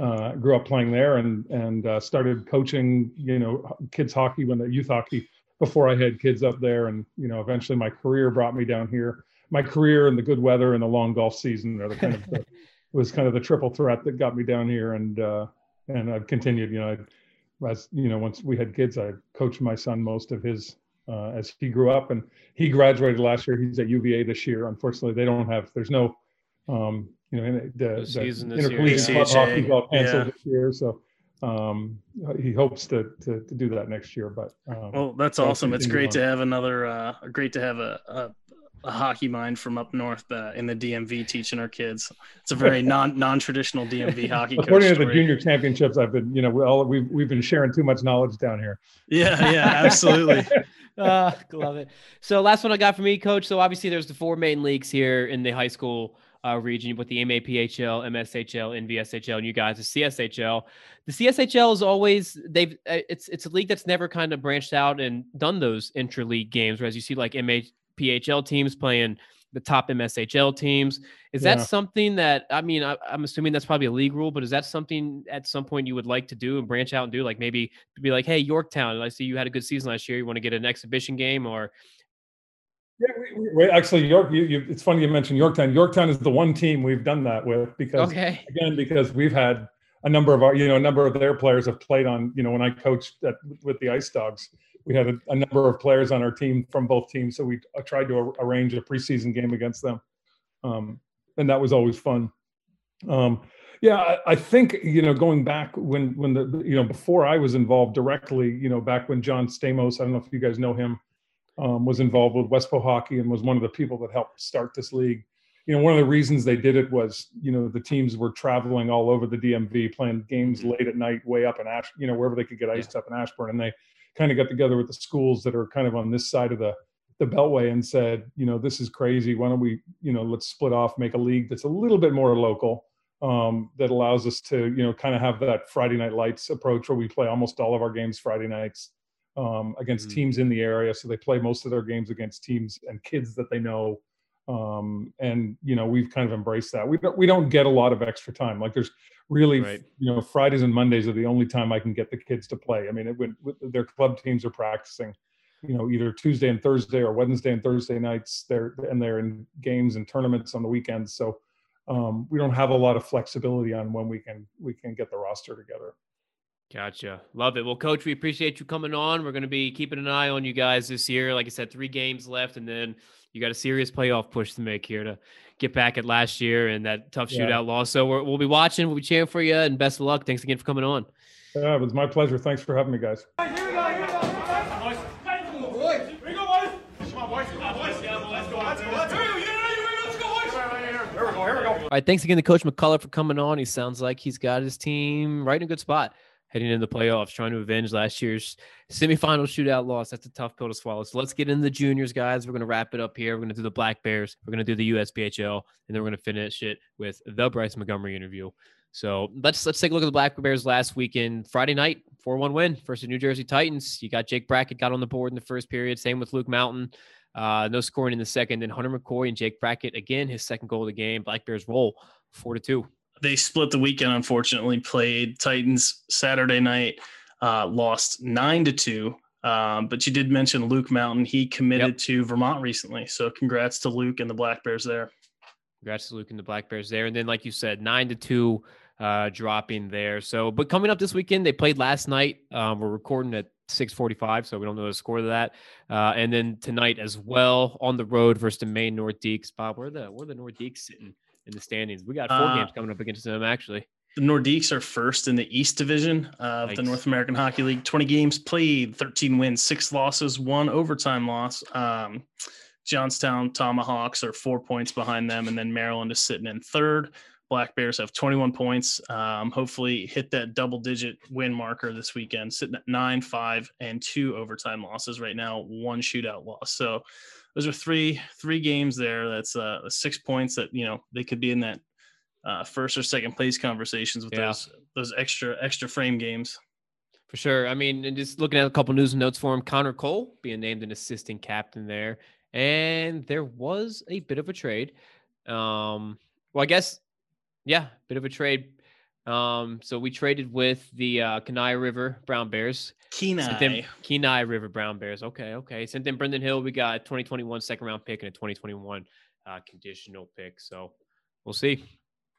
uh, grew up playing there, and and uh, started coaching, you know, kids hockey when the youth hockey before I had kids up there, and you know, eventually my career brought me down here. My career and the good weather and the long golf season are the kind of the, was kind of the triple threat that got me down here, and uh, and I've continued. You know, I, as you know, once we had kids, I coached my son most of his uh, as he grew up, and he graduated last year. He's at UVA this year. Unfortunately, they don't have. There's no, um, you know, in- the, the season year, intercollegiate club hockey got canceled Yeah. this year. So um, he hopes to, to to do that next year. But um, Well, that's awesome. It's great on. to have another, uh, great to have a, a, a hockey mind from up north uh, in the DMV teaching our kids. It's a very non non traditional DMV hockey. coach according to the junior championships, I've been, you know, we all we've we've been sharing too much knowledge down here. Yeah, yeah, absolutely. uh, love it. So last one I got for me, coach. So obviously there's the four main leagues here in the high school uh, region with the MAPHL, MSHL, NVSHL, and you guys the CSHL. The CSHL is always they've uh, it's it's a league that's never kind of branched out and done those intra-league games. Whereas you see like MAPHL teams playing the top MSHL teams. Is that something that I mean? I, I'm assuming that's probably a league rule, but is that something at some point you would like to do and branch out and do? Like maybe be like, hey, Yorktown, I see you had a good season last year. You want to get an exhibition game or Yeah, we, we, we- actually, York. You, you, it's funny you mentioned Yorktown. Yorktown is the one team we've done that with because okay, again because we've had a number of our you know a number of their players have played on you know when I coached at, with the Ice Dogs we had a, a number of players on our team from both teams so we uh, tried to ar- arrange a preseason game against them. Um, and that was always fun. Um, yeah I, I think you know going back when when the you know before I was involved directly you know back when John Stamos I don't know if you guys know him um, was involved with Westpo Hockey and was one of the people that helped start this league. You know, one of the reasons they did it was, you know, the teams were traveling all over the DMV, playing games late at night, way up in Ash, you know, wherever they could get iced up in Ashburn, and they kind of got together with the schools that are kind of on this side of the the Beltway and said, you know, this is crazy. Why don't we, you know, let's split off, make a league that's a little bit more local, um, that allows us to, you know, kind of have that Friday night lights approach where we play almost all of our games Friday nights um, against Mhm. teams in the area. So they play most of their games against teams and kids that they know um and you know we've kind of embraced that we don't we don't get a lot of extra time like there's really Right. you know fridays and mondays are the only time i can get the kids to play i mean it would with- their club teams are practicing you know either tuesday and thursday or wednesday and thursday nights they're and they're in games and tournaments on the weekends so um we don't have a lot of flexibility on when we can we can get the roster together gotcha, love it. Well, coach, we appreciate you coming on. We're going to be keeping an eye on you guys this year. Like I said, three games left, and then you got a serious playoff push to make here to get back at last year and that tough Yeah. shootout loss. So we're, we'll be watching. We'll be cheering for you, and best of luck. Thanks again for coming on. yeah it was my pleasure thanks for having me guys Here we go, here we go. Boys. Boys. Here we go, boys. Come on, boys. Come on, boys. Let's go. Let's go. Go. Here we go. Let's go, boys. Here we go. Here we go. All right, thanks again to Coach McCullough for coming on. He sounds like he's got his team right in a good spot heading into the playoffs, trying to avenge last year's semifinal shootout loss. That's a tough pill to swallow. So let's get into the juniors, guys. We're going to wrap it up here. We're going to do the Black Bears. We're going to do the USPHL, and then we're going to finish it with the Bryce Montgomery interview. So let's let's take a look at the Black Bears last weekend. Friday night, 4-1 win versus New Jersey Titans. You got Jake Brackett got on the board in the first period. Same with Luke Mountain. Uh, no scoring in the second. Then Hunter McCoy and Jake Brackett again, his second goal of the game. Black Bears roll four to two. They split the weekend unfortunately played titans saturday night uh, lost nine to two um, but you did mention luke mountain he committed Yep. to vermont recently so congrats to luke and the black bears there Congrats to Luke and the Black Bears there. And then, like you said, nine to two uh, dropping there. So, but coming up this weekend, they played last night. Um, we're recording at 6:45, so we don't know the score of that. Uh, and then tonight as well on the road versus the Maine Nordiques. Bob, where the where are the Nordiques sitting in the standings? We got four Uh, games coming up against them actually. the nordiques are first in the east division of the north american hockey league. 20 games played 13 wins six losses one overtime loss. Um, johnstown tomahawks are four points behind them and then maryland is sitting in third. Black bears have 21 points. Um, hopefully hit that double digit win marker this weekend. Sitting at nine five and two overtime losses right now one shootout loss. So those are three three games there that's uh six points that you know they could be in that uh, first or second place conversations with Yeah. those those extra extra frame games. For sure. I mean, and just looking at a couple news and notes for him, Connor Cole being named an assistant captain there. And there was a bit of a trade. Um, well, I guess, yeah, bit of a trade. Um, so we traded with the uh, Kenai River Brown Bears. Sent them Kenai. Kenai River Brown Bears. Okay, okay. Sent them Brendan Hill. We got a 2021 second round pick and a 2021 uh, conditional pick. So we'll see.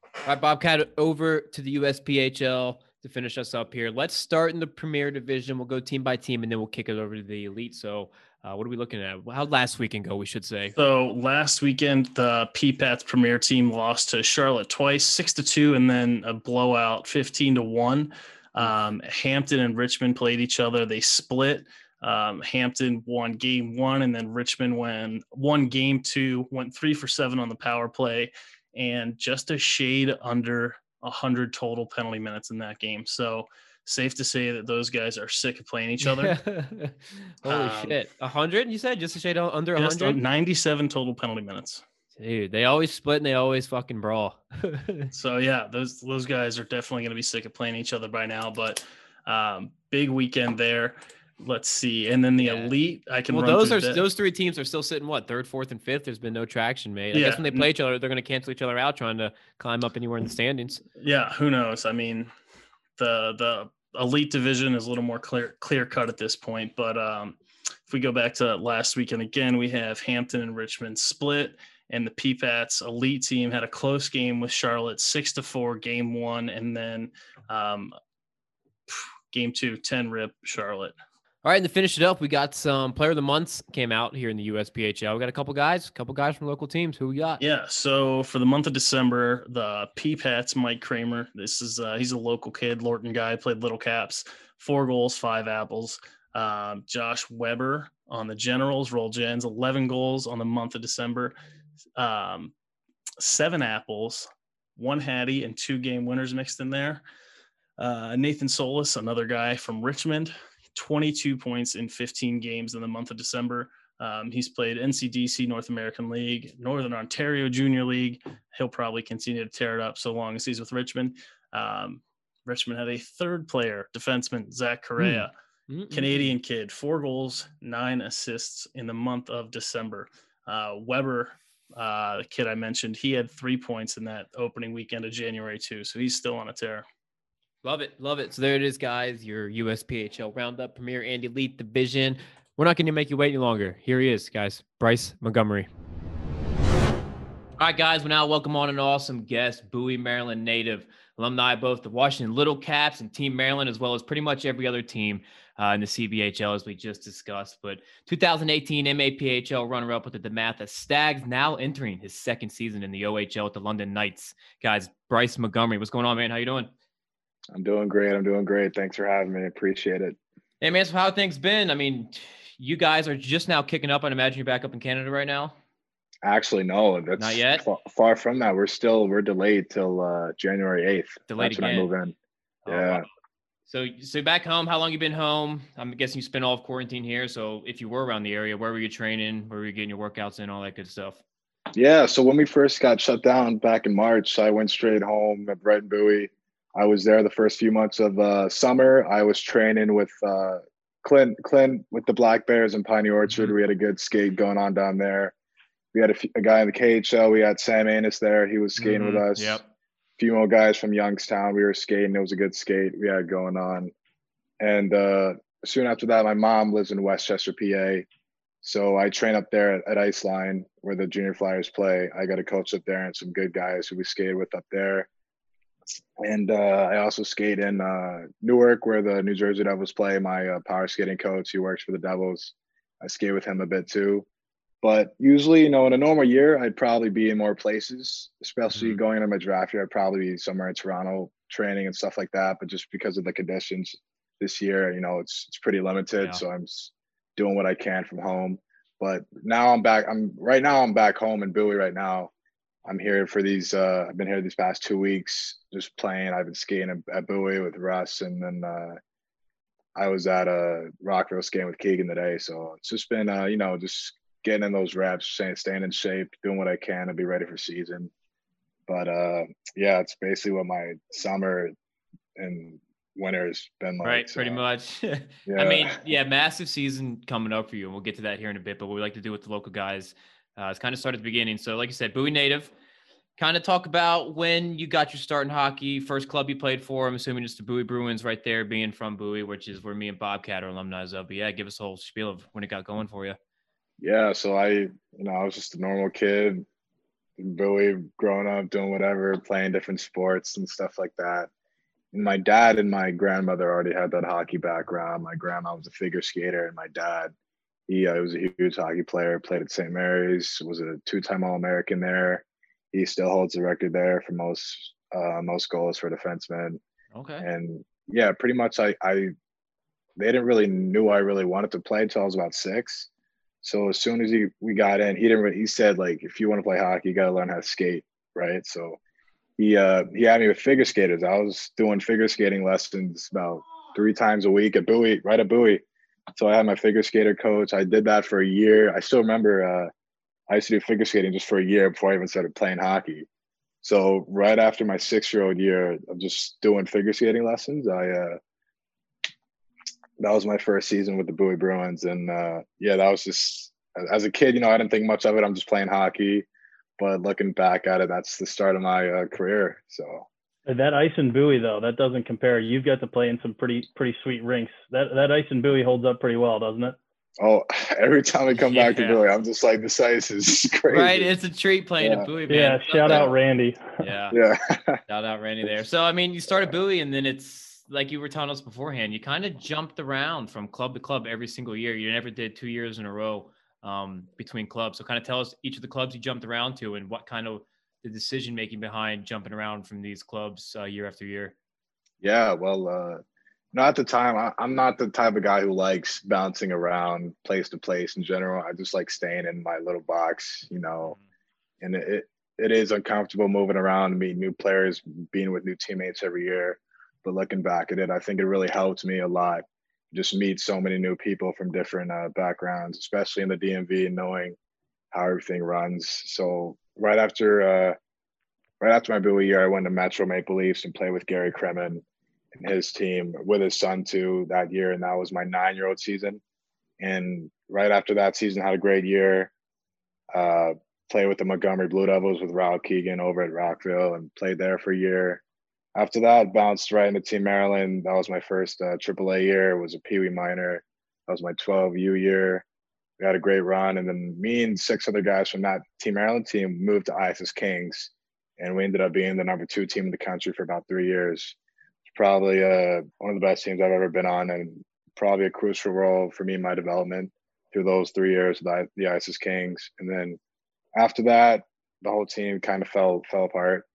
All right, Bobcat, over to the USPHL to finish us up here. Let's start in the Premier Division. We'll go team by team, and then we'll kick it over to the Elite. So, uh, what are we looking at? How last weekend go? We should say. So last weekend, the PPAT's premier team lost to Charlotte twice, six to two, and then a blowout, fifteen to one. Um, Hampton and Richmond played each other. They split. Um, Hampton won game one, and then Richmond won one game two. Went three for seven on the power play, and just a shade under hundred total penalty minutes in that game. So safe to say that those guys are sick of playing each other. Holy Um, shit! A hundred? You said just a shade under a hundred? 97 total penalty minutes. Dude, they always split and they always fucking brawl. So yeah, those those guys are definitely going to be sick of playing each other by now. But um, big weekend there. Let's see, and then the Yeah. elite. I can. well, those are that. those three teams are still sitting what third, fourth, and fifth. There's been no traction made. I Yeah. guess when they play each other, they're going to cancel each other out, trying to climb up anywhere in the standings. Yeah, who knows? I mean, the the elite division is a little more clear clear cut at this point. But um, if we go back to last weekend again, we have Hampton and Richmond split, and the PPATs elite team had a close game with Charlotte, six to four, game one, and then um, game two, 10 rip Charlotte. All right, and to finish it up, we got some player of the months came out here in the USPHL. We got a couple guys, a couple guys from local teams. Who we got? Yeah. So for the month of December, the Peepats, Mike Kramer. This is uh, he's a local kid, Lorton guy, played Little Caps, four goals, five apples. Um, Josh Weber on the Generals, Roll Gens, eleven goals on the month of December, um, seven apples, one Hattie, and two game winners mixed in there. Uh, Nathan Solis, another guy from Richmond, 22 points in 15 games in the month of December. Um, he's played NCDC North American League, Northern Ontario Junior League. He'll probably continue to tear it up so long as he's with Richmond. Um, Richmond had a third player, defenseman Zach Correa, Mm-mm. Canadian kid, four goals, nine assists in the month of December. Uh, Weber, uh, the kid I mentioned, he had three points in that opening weekend of January too, so he's still on a tear. Love it, love it. So there it is, guys. Your USPHL Roundup Premier and Elite Division. We're not going to make you wait any longer. Here he is, guys. Bryce Montgomery. All right, guys. We now welcome on an awesome guest, Bowie, Maryland native, alumni both the Washington Little Caps and Team Maryland, as well as pretty much every other team uh, in the CBHL, as we just discussed. But 2018 MAPHL runner-up with the DeMatha Stags, now entering his second season in the OHL with the London Knights. Guys, Bryce Montgomery, what's going on, man? How you doing? I'm doing great. I'm doing great. Thanks for having me. Appreciate it. Hey man, so how have things been? I mean, you guys are just now kicking up. I'd imagine you're back up in Canada right now. Actually, no, that's Not yet? Far, far from that. We're still we're delayed till uh, January 8th. Delayed that's when I move in. Oh, Yeah. wow. So, so back home, how long you been home? I'm guessing you spent all of quarantine here. So, if you were around the area, where were you training? Where were you getting your workouts in? All that good stuff. Yeah. So when we first got shut down back in March, I went straight home at Brighton Bowie. I was there the first few months of uh, summer. I was training with uh, Clint, Clint with the Black Bears in Piney Orchard. Mhm. We had a good skate going on down there. We had a, f- a guy in the KHL. We had Sam Anas there. He was skating with Mhm. us. Yep. A few more guys from Youngstown. We were skating. It was a good skate we had going on. And uh, soon after that, my mom lives in West Chester, PA. So I train up there at, at Iceline where the junior flyers play. I got a coach up there and some good guys who we skated with up there. And uh, I also skate in uh, Newark where the New Jersey Devils play. My uh, power skating coach, he works for the Devils. I skate with him a bit too. But usually, you know, in a normal year, I'd probably be in more places, especially Mhm. going into my draft year. I'd probably be somewhere in Toronto training and stuff like that. But just because of the conditions this year, you know, it's it's pretty limited. Yeah. So I'm doing what I can from home. But now I'm back. I'm right now. I'm back home in Bowie right now. I'm here for these. Uh, I've been here these past two weeks, just playing. I've been skiing at, at Bowie with Russ, and then uh, I was at a Rockville skating with Keegan today. So it's just been, uh, you know, just getting in those reps, staying, staying in shape, doing what I can to be ready for season. But uh, yeah, it's basically what my summer and winter's been like. Right, so, pretty much. Yeah. I mean, yeah, massive season coming up for you, and we'll get to that here in a bit. But what we like to do with the local guys uh, is kind of started at the beginning. So, like you said, Bowie native. Kind of talk about when you got your start in hockey, first club you played for. I'm assuming it's the Bowie Bruins, right there, being from Bowie, which is where me and Bobcat are alumni of. But yeah, give us a whole spiel of when it got going for you. yeah, so I, you know, I was just a normal kid, Bowie, growing up, doing whatever, playing different sports and stuff like that. And my dad and my grandmother already had that hockey background. My grandma was a figure skater, and my dad, he uh, was a huge hockey player. Played at St. Mary's, was a two-time All-American there. He still holds the record there for most uh, most goals for a defenseman. Okay. And yeah, pretty much I, I they didn't really knew I really wanted to play until I was about six. So as soon as he we got in, he didn't really, he said like if you want to play hockey, you gotta learn how to skate, right? So he uh he had me with figure skaters. I was doing figure skating lessons about three times a week at Bowie, right at Bowie. So I had my figure skater coach. I did that for a year. I still remember uh I used to do figure skating just for a year before I even started playing hockey. So right after my six year old year of just doing figure skating lessons, I uh that was my first season with the Bowie Bruins. And uh yeah, that was just as a kid, you know, I didn't think much of it. I'm just playing hockey. But looking back at it, that's the start of my uh, career. So That ice and Bowie though, that doesn't compare. You've got to play in some pretty pretty sweet rinks. That that ice and Bowie holds up pretty well, doesn't it? oh every time we come back to Yeah. Bowie, I'm just like this ice is crazy. Right. It's a treat playing Yeah. at Bowie, man. Yeah. It's Shout something. out Randy. Yeah. yeah. Shout out Randy there. So I mean, you start started Bowie, and then it's like you were telling us beforehand. You kind of jumped around from club to club every single year. You never did two years in a row um, between clubs. So kind of tell us each of the clubs you jumped around to, and what kind of the decision making behind jumping around from these clubs uh, year after year. Yeah, well, uh, no, at the time, I, I'm not the type of guy who likes bouncing around place to place in general. I just like staying in my little box, you know, and it, it is uncomfortable moving around meeting new players, being with new teammates every year. But looking back at it, I think it really helped me a lot. Just meet so many new people from different uh, backgrounds, especially in the DMV, and knowing how everything runs. So right after uh, right after my Bowie year, I went to Metro Maple Leafs and played with Gary Kremen and his team with his son too that year, and that was my nine-year-old season. And right after that season, had a great year. Uh, played with the Montgomery Blue Devils with Raul Keegan over at Rockville and played there for a year. After that, bounced right into Team Maryland. That was my first uh, AAA year. It was a Pee Wee minor. That was my 12U year. We had a great run, and then me and six other guys from that Team Maryland team moved to ISIS Kings, and we ended up being the number two team in the country for about three years. It's probably uh, one of the best teams I've ever been on, and probably a crucial role for me in my development through those three years with the, the ISIS Kings. And then after that, the whole team kind of fell fell apart.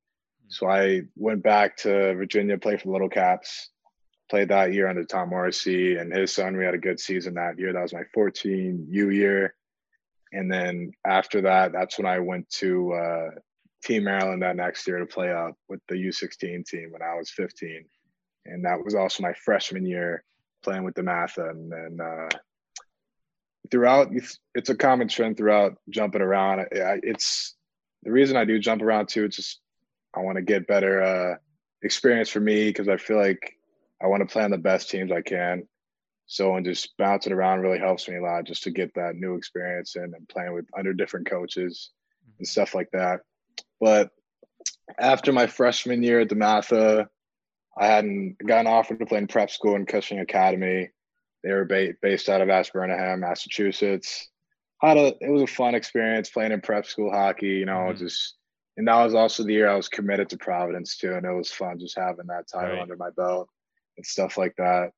So I went back to Virginia, played for the Little Caps, played that year under Tom Morrissey and his son. We had a good season that year. That was my 14 U year. And then after that, that's when I went to uh, Team Maryland that next year to play up with the U16 team when I was 15. And that was also my freshman year playing with DeMatha. And then uh, throughout, it's, a common trend throughout jumping around. It's the reason I do jump around too. It's just I want to get better uh, experience for me because I feel like I want to play on the best teams I can. So and just bouncing around really helps me a lot just to get that new experience in and playing with under different coaches and stuff like that. But after my freshman year at DeMatha, I hadn't gotten offered to play in prep school in Cushing Academy. They were ba- based out of Ashburnham, Massachusetts. Had a it was a fun experience playing in prep school hockey. You know, Mhm. just and that was also the year I was committed to Providence too, and it was fun just having that title Right. under my belt and stuff like that.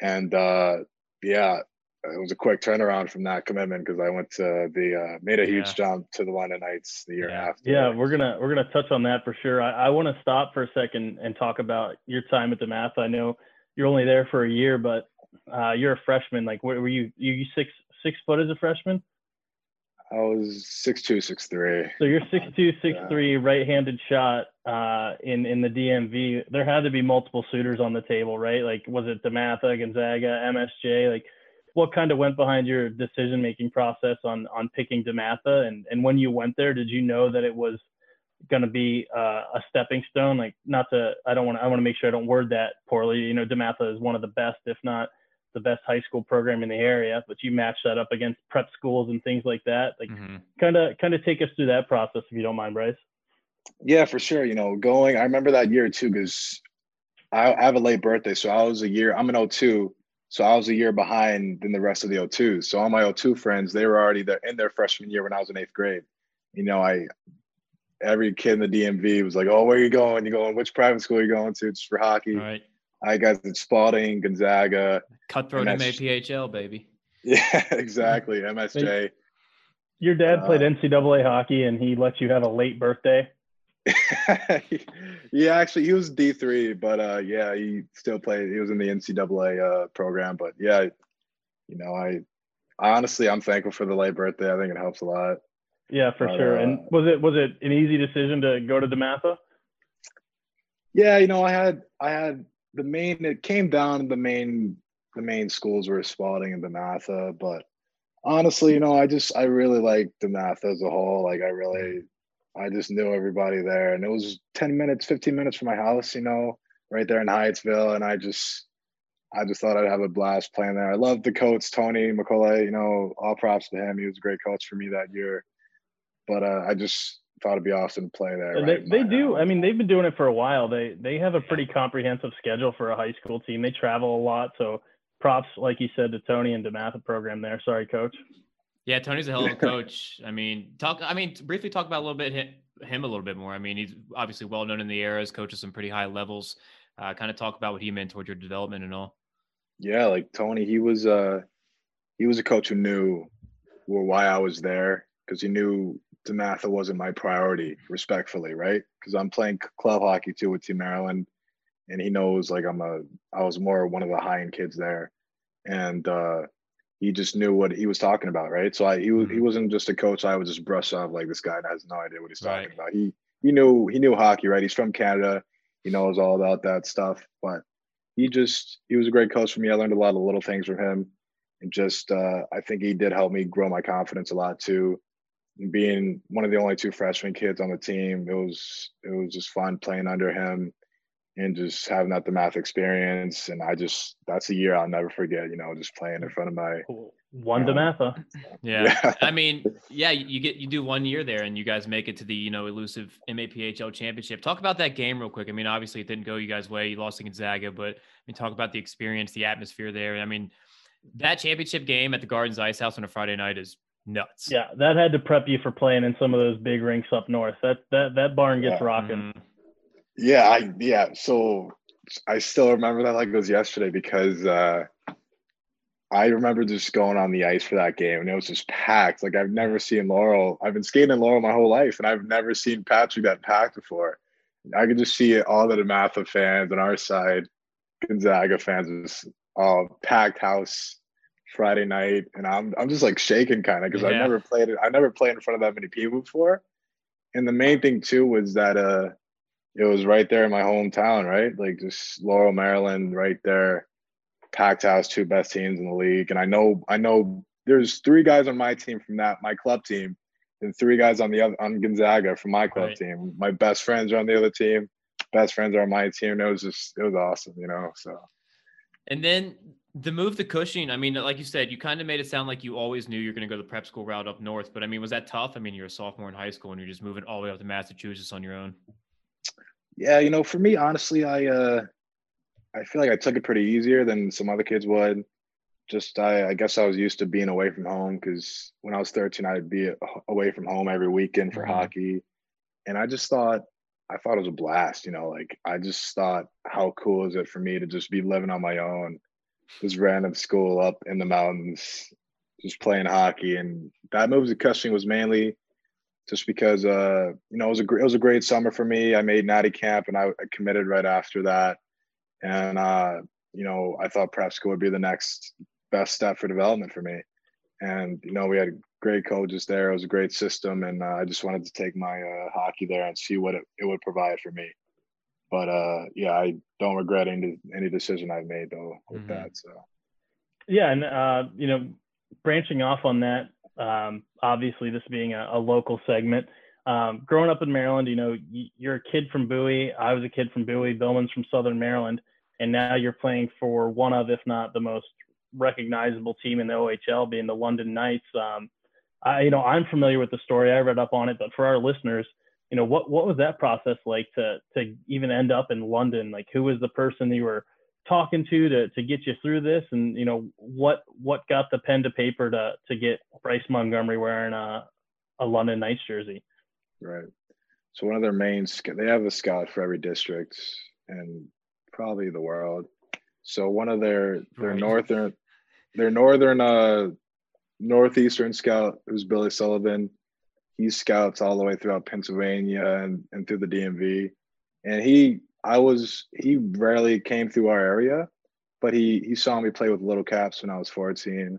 And uh, yeah, it was a quick turnaround from that commitment because I went to the uh, made a huge Yeah. jump to the London Knights the year Yeah. after. Yeah, we're gonna we're gonna touch on that for sure. I, I want to stop for a second and talk about your time at the Math. I know you're only there for a year, but uh, you're a freshman. Like, where were you? You you six six foot as a freshman? I was six two, six three. So you're six two, six Yeah. three, right-handed shot uh, in in the DMV. There had to be multiple suitors on the table, right? Like, was it DeMatha, Gonzaga, MSJ? Like, what kind of went behind your decision-making process on on picking DeMatha? And and when you went there, did you know that it was, going to be uh, a stepping stone? Like, not to, I don't want to, I want to make sure I don't word that poorly. You know, DeMatha is one of the best, if not the best high school program in the area, but you match that up against prep schools and things like that. Like, kind of, kind of take us through that process if you don't mind, Bryce. Yeah, for sure. You know, going, I remember that year too, because I, I have a late birthday. So I was a year, I'm an 02. So I was a year behind than the rest of the 02s. So all my 02 friends, they were already there in their freshman year when I was in eighth grade. You know, I, every kid in the DMV was like, oh, where are you going? You going, which private school are you going to? Just for hockey. All right. I guys at Spalding, Gonzaga. Cutthroat MS MAPHL, baby. Yeah, exactly. MSJ. Your dad played Uh, NCAA hockey and he let you have a late birthday. yeah, actually, he was D three, but uh, yeah, he still played. He was in the NCAA uh, program, but yeah, you know, I, I honestly, I'm thankful for the late birthday. I think it helps a lot. Yeah, for But, sure. uh, and was it was it an easy decision to go to DeMatha? Yeah, you know, I had, I had the main. It came down the main, the main schools were Spalding and DeMatha, but honestly, you know, I just, I really liked DeMatha as a whole. Like, I really, I just knew everybody there, and it was ten minutes, fifteen minutes from my house. You know, right there in Hyattsville, and I just, I just thought I'd have a blast playing there. I loved the coach Tony McCullough. You know, all props to him. He was a great coach for me that year. But uh, I just thought it'd be awesome to play there. Right they they do. I mean, they've been doing it for a while. They they have a pretty comprehensive schedule for a high school team. They travel a lot, so props, like you said, to Tony and DeMatha program there. Sorry, coach. Yeah, Tony's a hell of a coach. I mean, talk. I mean, briefly talk about a little bit him, him a little bit more. I mean, he's obviously well known in the era. Has coaches some pretty high levels. Uh, kind of talk about what he meant toward your development and all. yeah, like Tony, he was uh he was a coach who knew well, why I was there because he knew DeMatha wasn't my priority, respectfully, right? Because I'm playing club hockey too with Team Maryland, and he knows like I'm a I was more one of the high end kids there, and uh he just knew what he was talking about, right? So I he was he wasn't just a coach I would just brush off like this guy has no idea what he's talking Right. about. He he knew he knew hockey, right? He's from Canada, he knows all about that stuff, but he just he was a great coach for me. I learned a lot of little things from him, and just uh, I think he did help me grow my confidence a lot too. And being one of the only two freshman kids on the team, it was it was just fun playing under him, and just having that the math experience. And I just that's a year I'll never forget. You know, just playing in front of my One Yeah. DeMatha. Yeah. Yeah. I mean, yeah, you you get you do one year there and you guys make it to the, you know, elusive MAPHL championship. Talk about that game real quick. I mean, obviously it didn't go you guys' way. You lost to Gonzaga, but I mean talk about the experience, the atmosphere there. I mean, that championship game at the Gardens Ice House on a Friday night is nuts. Yeah, that had to prep you for playing in some of those big rinks up north. That that that barn gets Yeah. rocking. Mhm. Yeah, I yeah. So I still remember that like it was yesterday because uh I remember just going on the ice for that game and it was just packed. Like I've never seen Laurel. I've been skating in Laurel my whole life and I've never seen Patrick that packed before. I could just see all the DeMatha fans on our side, Gonzaga fans, was all packed house Friday night, and I'm I'm just like shaking kind of because I Yeah. never played it. I never played in front of that many people before. And the main thing too was that uh it was right there in my hometown, right? Like just Laurel, Maryland, right there. Packed house, two best teams in the league. And I know, I know there's three guys on my team from that, my club team, and three guys on the other on Gonzaga from my club Right. team. My best friends are on the other team. Best friends are on my team. It was just it was awesome, you know. So And then the move to Cushing, I mean, like you said, you kind of made it sound like you always knew you're going to go the prep school route up north. But I mean, was that tough? I mean, you're a sophomore in high school and you're just moving all the way up to Massachusetts on your own. Yeah, you know, for me, honestly, I uh I feel like I took it pretty easier than some other kids would. Just I, I guess I was used to being away from home because when I was 13, I'd be away from home every weekend for Mhm. hockey, and I just thought I thought it was a blast. You know, like I just thought how cool is it for me to just be living on my own, this random school up in the mountains, just playing hockey, and that move to Cushing was mainly just because uh you know it was a it was a great summer for me. I made Natty camp and I, I committed right after that, and uh you know I thought prep school would be the next best step for development for me, and you know we had great coaches there. It was a great system, and uh, I just wanted to take my uh, hockey there and see what it, it would provide for me. But uh yeah, I don't regret any any decision I've made though with Mhm. that. So Yeah, and uh, you know, branching off on that, um, obviously this being a, a local segment, Um, growing up in Maryland, you know, you're a kid from Bowie. I was a kid from Bowie. Billman's from Southern Maryland, and now you're playing for one of, if not the most recognizable team in the OHL, being the London Knights. Um, I, you know, I'm familiar with the story. I read up on it, but for our listeners, you know, what what was that process like to to even end up in London? Like, who was the person you were talking to to to get you through this, and you know, what what got the pen to paper to to get Bryce Montgomery wearing a a London Knights jersey? Right. So one of their main they have a scout for every district and probably the world. So one of their their right. northern their northern uh northeastern scout who's Billy Sullivan. He scouts all the way throughout Pennsylvania and, and through the DMV. And he I was he rarely came through our area, but he he saw me play with Little Caps when I was 14.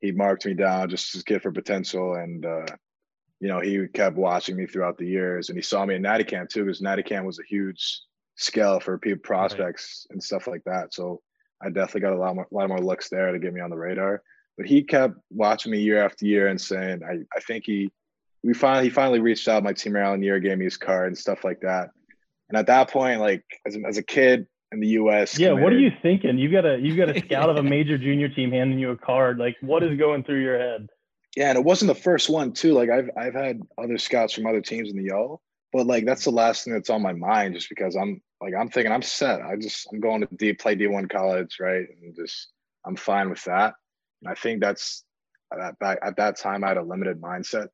He marked me down just as kid for potential and uh you know, he kept watching me throughout the years and he saw me in Natty Camp too, because Natty Camp was a huge scale for people prospects right. and stuff like that. So I definitely got a lot more, a lot more looks there to get me on the radar. But he kept watching me year after year and saying, I, I think he, we finally, he finally reached out my team around year, gave me his card and stuff like that. And at that point, like as, as a kid in the U.S. Yeah, committed, what are you thinking? You got a you got a scout of a major junior team handing you a card. Like, what is going through your head? Yeah, and it wasn't the first one too. Like I've I've had other scouts from other teams in the Yo, but like that's the last thing that's on my mind, just because I'm like I'm thinking I'm set. I just I'm going to D play D1 college, right? And just I'm fine with that. And I think that's at that at that time I had a limited mindset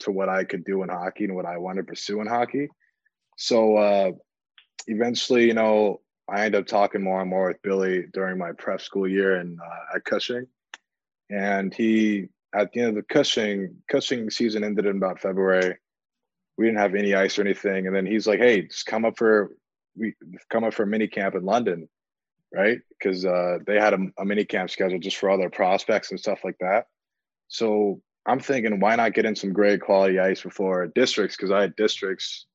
to what I could do in hockey and what I wanted to pursue in hockey. So uh eventually, you know, I ended up talking more and more with Billy during my prep school year in uh, at Cushing, and he at the end of the Cushing Cushing season ended in about February. We didn't have any ice or anything, and then he's like, "Hey, just come up for we come up for mini camp in London, right? Because uh, they had a, a mini camp scheduled just for all their prospects and stuff like that. So I'm thinking, why not get in some great quality ice before districts? Because I had districts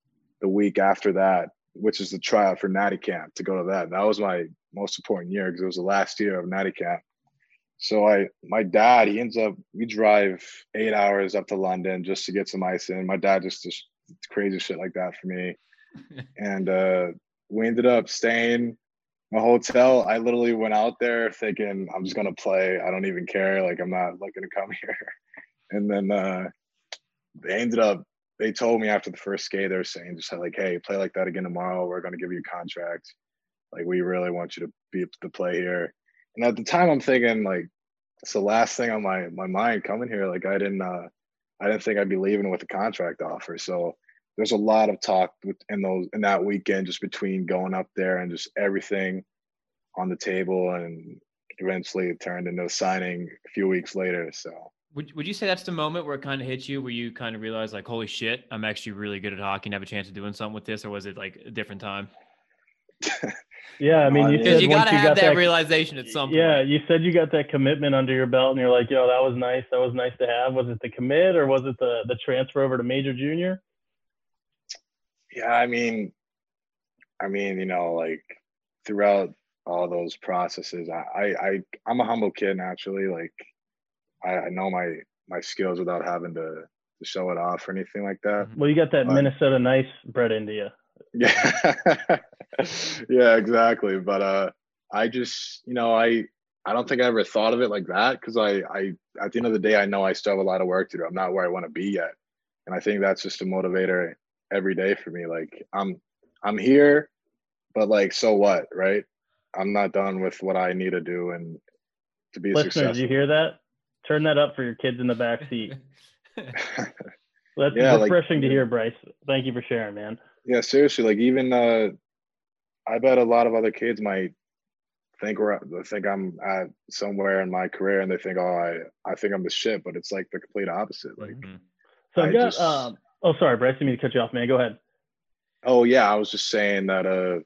the week after that, which is the tryout for Natty Camp to go to that. That was my most important year because it was the last year of Natty Camp. So I, my dad, he ends up, we drive eight hours up to London just to get some ice in. My dad just just crazy shit like that for me. and uh, we ended up staying a hotel. I literally went out there thinking I'm just gonna play. I don't even care. Like I'm not like gonna come here. And then uh, they ended up. They told me after the first skate, they were saying just like, "Hey, play like that again tomorrow. We're gonna give you a contract. Like we really want you to be able to play here." And at the time, I'm thinking like, it's the last thing on my my mind coming here. Like I didn't uh, I didn't think I'd be leaving with a contract offer. So there's a lot of talk in those in that weekend just between going up there and just everything on the table and eventually it turned into signing a few weeks later. So would, would you say that's the moment where it kind of hit you where you kind of realize like holy shit i'm actually really good at hockey and have a chance of doing something with this or was it like a different time Yeah, I mean, you said you gotta have got that, that, realization at some point. Yeah, you said you got that commitment under your belt, and you're like, "Yo, that was nice. That was nice to have." Was it the commit, or was it the the transfer over to major junior? Yeah, I mean, I mean, you know, like throughout all those processes, I I, I I'm a humble kid naturally. Like, I, I know my my skills without having to to show it off or anything like that. Well, you got that but, Minnesota nice bred India. Yeah. yeah, exactly. But uh I just, you know, I I don't think I ever thought of it like that because I I at the end of the day I know I still have a lot of work to do. I'm not where I want to be yet. And I think that's just a motivator every day for me. Like I'm I'm here, but like so what, right? I'm not done with what I need to do and to be Listeners, successful. you hear that? Turn that up for your kids in the back seat. That's yeah, refreshing like, to hear, Bryce. Thank you for sharing, man. Yeah, seriously. Like even uh I bet a lot of other kids might think we're think I'm at somewhere in my career and they think, oh, I I think I'm the shit, but it's like the complete opposite. Like, mm-hmm. so I got. Just, um, oh, sorry, Bryce. Didn't mean to cut you off, man. Go ahead. Oh yeah, I was just saying that. Uh,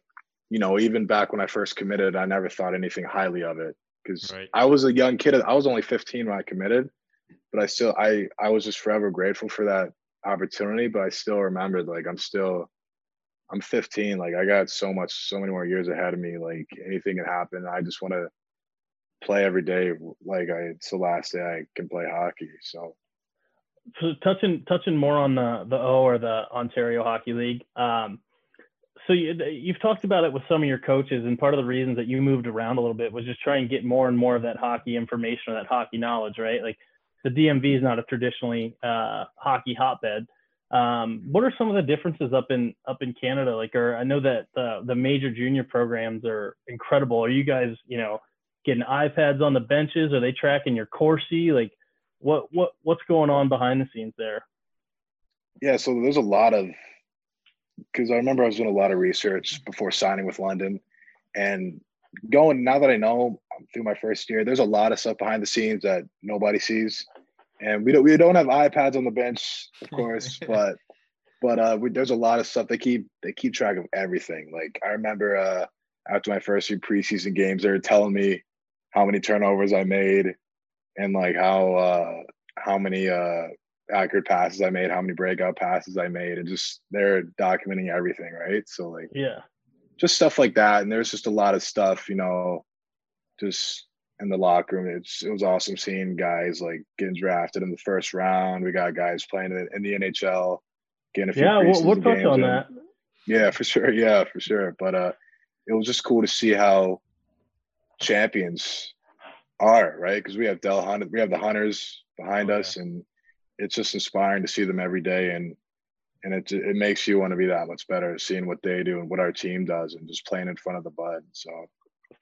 you know, even back when I first committed, I never thought anything highly of it because right. I was a young kid. I was only 15 when I committed, but I still I I was just forever grateful for that opportunity. But I still remembered like I'm still I'm 15. Like I got so much, so many more years ahead of me. Like anything can happen. I just want to play every day. Like I, it's the last day I can play hockey. So so touching touching more on the the O or the Ontario Hockey League. Um, so you, you've talked about it with some of your coaches, and part of the reasons that you moved around a little bit was just try and get more and more of that hockey information or that hockey knowledge, right? Like the DMV is not a traditionally uh, hockey hotbed. Um, what are some of the differences up in up in Canada? Like, or I know that the the major junior programs are incredible. Are you guys, you know, getting iPads on the benches? Are they tracking your Corsi? Like, what what what's going on behind the scenes there? Yeah, so there's a lot of because I remember I was doing a lot of research before signing with London, and going now that I know through my first year, there's a lot of stuff behind the scenes that nobody sees, and we don't we don't have iPads on the bench, of course, but but uh, we, there's a lot of stuff they keep they keep track of everything. Like I remember uh, after my first few preseason games, they were telling me how many turnovers I made and like how uh, how many uh, accurate passes I made, how many breakout passes I made, and just they're documenting everything, right? So like yeah, just stuff like that. And there's just a lot of stuff, you know, just in the locker room. It's it was awesome seeing guys like getting drafted in the first round. We got guys playing in, in the NHL, getting a few yeah. We'll, we'll touch on in. that. Yeah, for sure. Yeah, for sure. But uh, it was just cool to see how champions are right because we have Dale Hunter, we have the hunters behind oh, us, yeah. and it's just inspiring to see them every day, and and it it makes you want to be that much better, seeing what they do and what our team does, and just playing in front of the bud. So.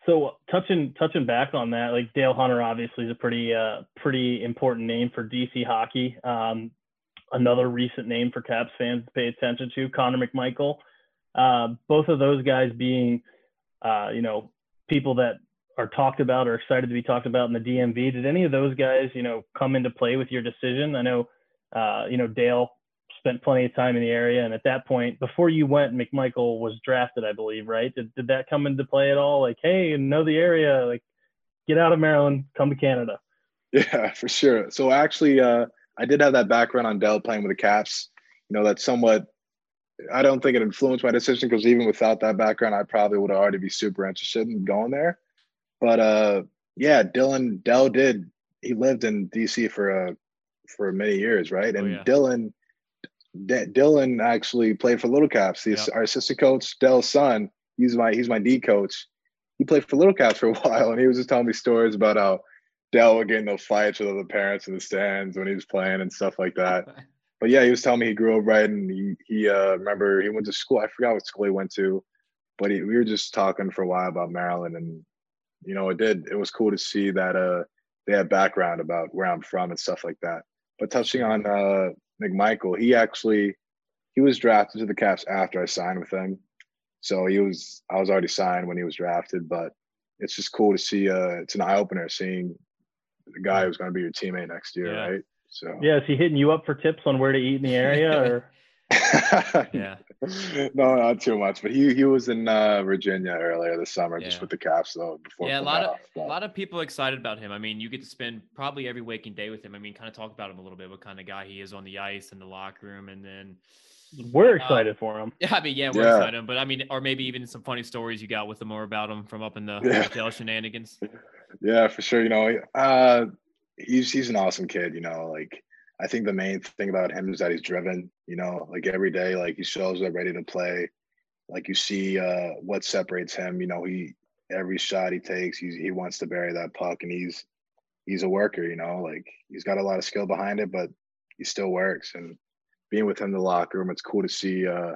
So touching touching back on that, like Dale Hunter obviously is a pretty uh, pretty important name for DC hockey. Um, another recent name for Caps fans to pay attention to, Connor McMichael. Uh, both of those guys being, uh, you know, people that are talked about or excited to be talked about in the DMV. Did any of those guys, you know, come into play with your decision? I know, uh, you know, Dale spent plenty of time in the area, and at that point, before you went, McMichael was drafted, I believe, right? Did did that come into play at all? Like, hey, know the area, like, get out of Maryland, come to Canada. Yeah, for sure. So actually, uh, I did have that background on Dell playing with the Caps. You know, that somewhat. I don't think it influenced my decision because even without that background, I probably would have already be super interested in going there. But uh, yeah, Dylan Dell did. He lived in DC for uh for many years, right? Oh, and oh, yeah. Dylan D- Dylan actually played for Little Caps. The, yep. Our assistant coach, Dell's son, he's my he's my D coach. He played for Little Caps for a while, and he was just telling me stories about how Dell would get in those fights with other parents in the stands when he was playing and stuff like that. but yeah, he was telling me he grew up right, and he he uh, remember he went to school. I forgot what school he went to, but he, we were just talking for a while about Maryland, and you know, it did. It was cool to see that uh, they had background about where I'm from and stuff like that. But touching on uh, McMichael, he actually he was drafted to the Caps after I signed with him. So he was I was already signed when he was drafted, but it's just cool to see. Uh, it's an eye opener seeing the guy who's going to be your teammate next year, yeah. right? So yeah, is he hitting you up for tips on where to eat in the area or? yeah. No, not too much. But he he was in uh, Virginia earlier this summer, yeah. just with the Caps though. Before yeah, a lot of a lot of people excited about him. I mean, you get to spend probably every waking day with him. I mean, kind of talk about him a little bit, what kind of guy he is on the ice and the locker room, and then. We're uh, excited for him. Yeah, I mean, yeah, we're yeah. excited. But I mean, or maybe even some funny stories you got with him or about him from up in the yeah. hotel shenanigans. Yeah, for sure. You know, uh, he's he's an awesome kid. You know, like I think the main thing about him is that he's driven, you know, like every day, like he shows up ready to play. Like you see uh, what separates him, you know, he every shot he takes, he's, he wants to bury that puck and he's he's a worker, you know, like he's got a lot of skill behind it, but he still works. And being with him in the locker room, it's cool to see uh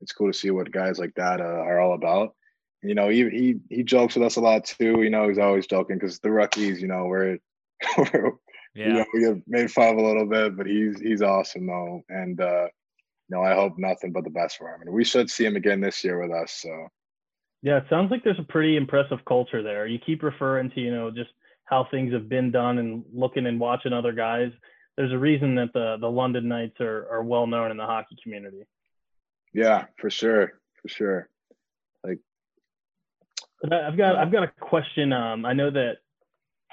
it's cool to see what guys like that uh, are all about. You know, he he he jokes with us a lot too. You know, he's always joking because the rookies, you know, we're, we're yeah, you know, we get made fun of a little bit, but he's he's awesome though, and uh, you know, I hope nothing but the best for him, and we should see him again this year with us. So, yeah, it sounds like there's a pretty impressive culture there. You keep referring to you know just how things have been done and looking and watching other guys. There's a reason that the the London Knights are are well known in the hockey community. Yeah, for sure, for sure. Like, I've got I've got a question. Um, I know that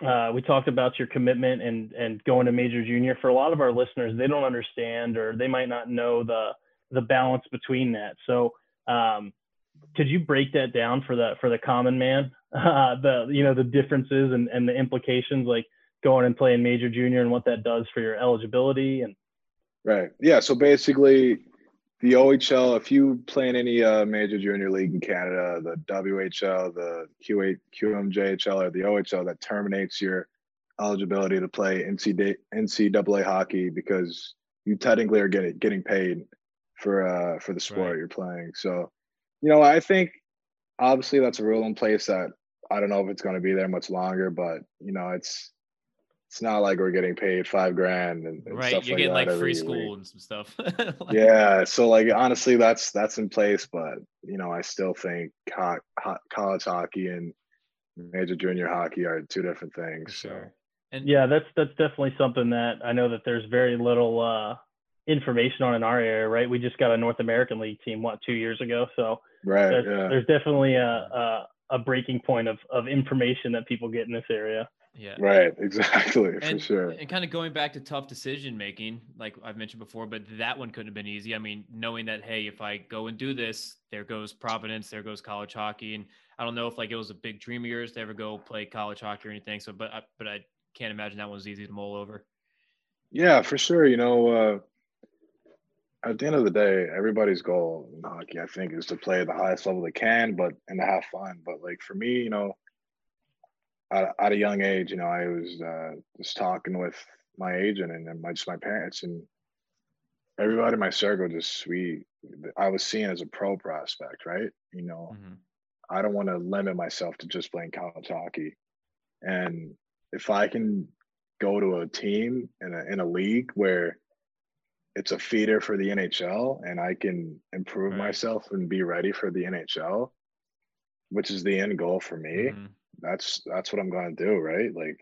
uh, we talked about your commitment and and going to major junior. For a lot of our listeners, they don't understand or they might not know the the balance between that. So, um, could you break that down for the for the common man? Uh, the you know the differences and and the implications, like going and playing major junior and what that does for your eligibility and Right. Yeah. So basically, the OHL, if you play in any uh, major junior league in Canada, the WHL, the Q8, QMJHL, or the OHL, that terminates your eligibility to play NCAA hockey because you technically are getting getting paid for uh for the sport right. you're playing. So, you know, I think obviously that's a rule in place that I don't know if it's going to be there much longer, but you know, it's it's not like we're getting paid five grand and, and right. Stuff You're like getting like free week. school and some stuff. like, yeah. So like honestly, that's that's in place, but you know, I still think co- ho- college hockey and major junior hockey are two different things. Sure. So. And yeah, that's that's definitely something that I know that there's very little uh, information on in our area, right? We just got a North American League team what two years ago, so right. There's, yeah. there's definitely a, a a breaking point of of information that people get in this area. Yeah. Right. Exactly. And, for sure. and kind of going back to tough decision making, like I've mentioned before, but that one couldn't have been easy. I mean, knowing that, hey, if I go and do this, there goes Providence, there goes college hockey. And I don't know if like it was a big dream of yours to ever go play college hockey or anything. So, but, I, but I can't imagine that one's easy to mull over. Yeah, for sure. You know, uh, at the end of the day, everybody's goal in hockey, I think, is to play at the highest level they can, but and to have fun. But like for me, you know, at, at a young age, you know, I was uh, just talking with my agent and, and my just my parents and everybody in my circle. Just we, I was seen as a pro prospect, right? You know, Mhm. I don't want to limit myself to just playing college hockey, and if I can go to a team in a in a league where it's a feeder for the NHL and I can improve Right. myself and be ready for the NHL, which is the end goal for me. Mhm. That's that's what I'm gonna do, right? Like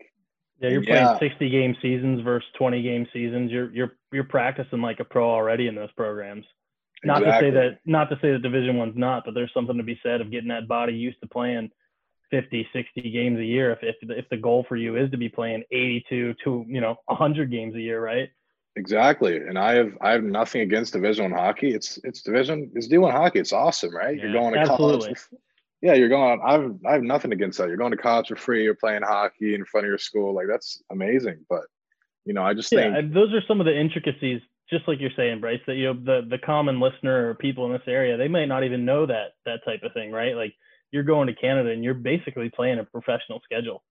Yeah, you're Yeah. playing 60 game seasons versus 20 game seasons. You're you're you're practicing like a pro already in those programs. Not exactly. to say that not to say that Division One's not, but there's something to be said of getting that body used to playing 50, 60 games a year. If if the, if the goal for you is to be playing 82 to you know 100 games a year, right? Exactly. And I have I have nothing against division one hockey. It's it's division it's D one hockey. It's awesome, right? Yeah, you're going to absolutely. college. Yeah, you're going I have I have nothing against that. You're going to college for free, you're playing hockey in front of your school. Like that's amazing. But you know, I just Yeah, think and those are some of the intricacies, just like you're saying, Bryce. That you know the the common listener or people in this area, they might not even know that that type of thing, right? Like you're going to Canada and you're basically playing a professional schedule.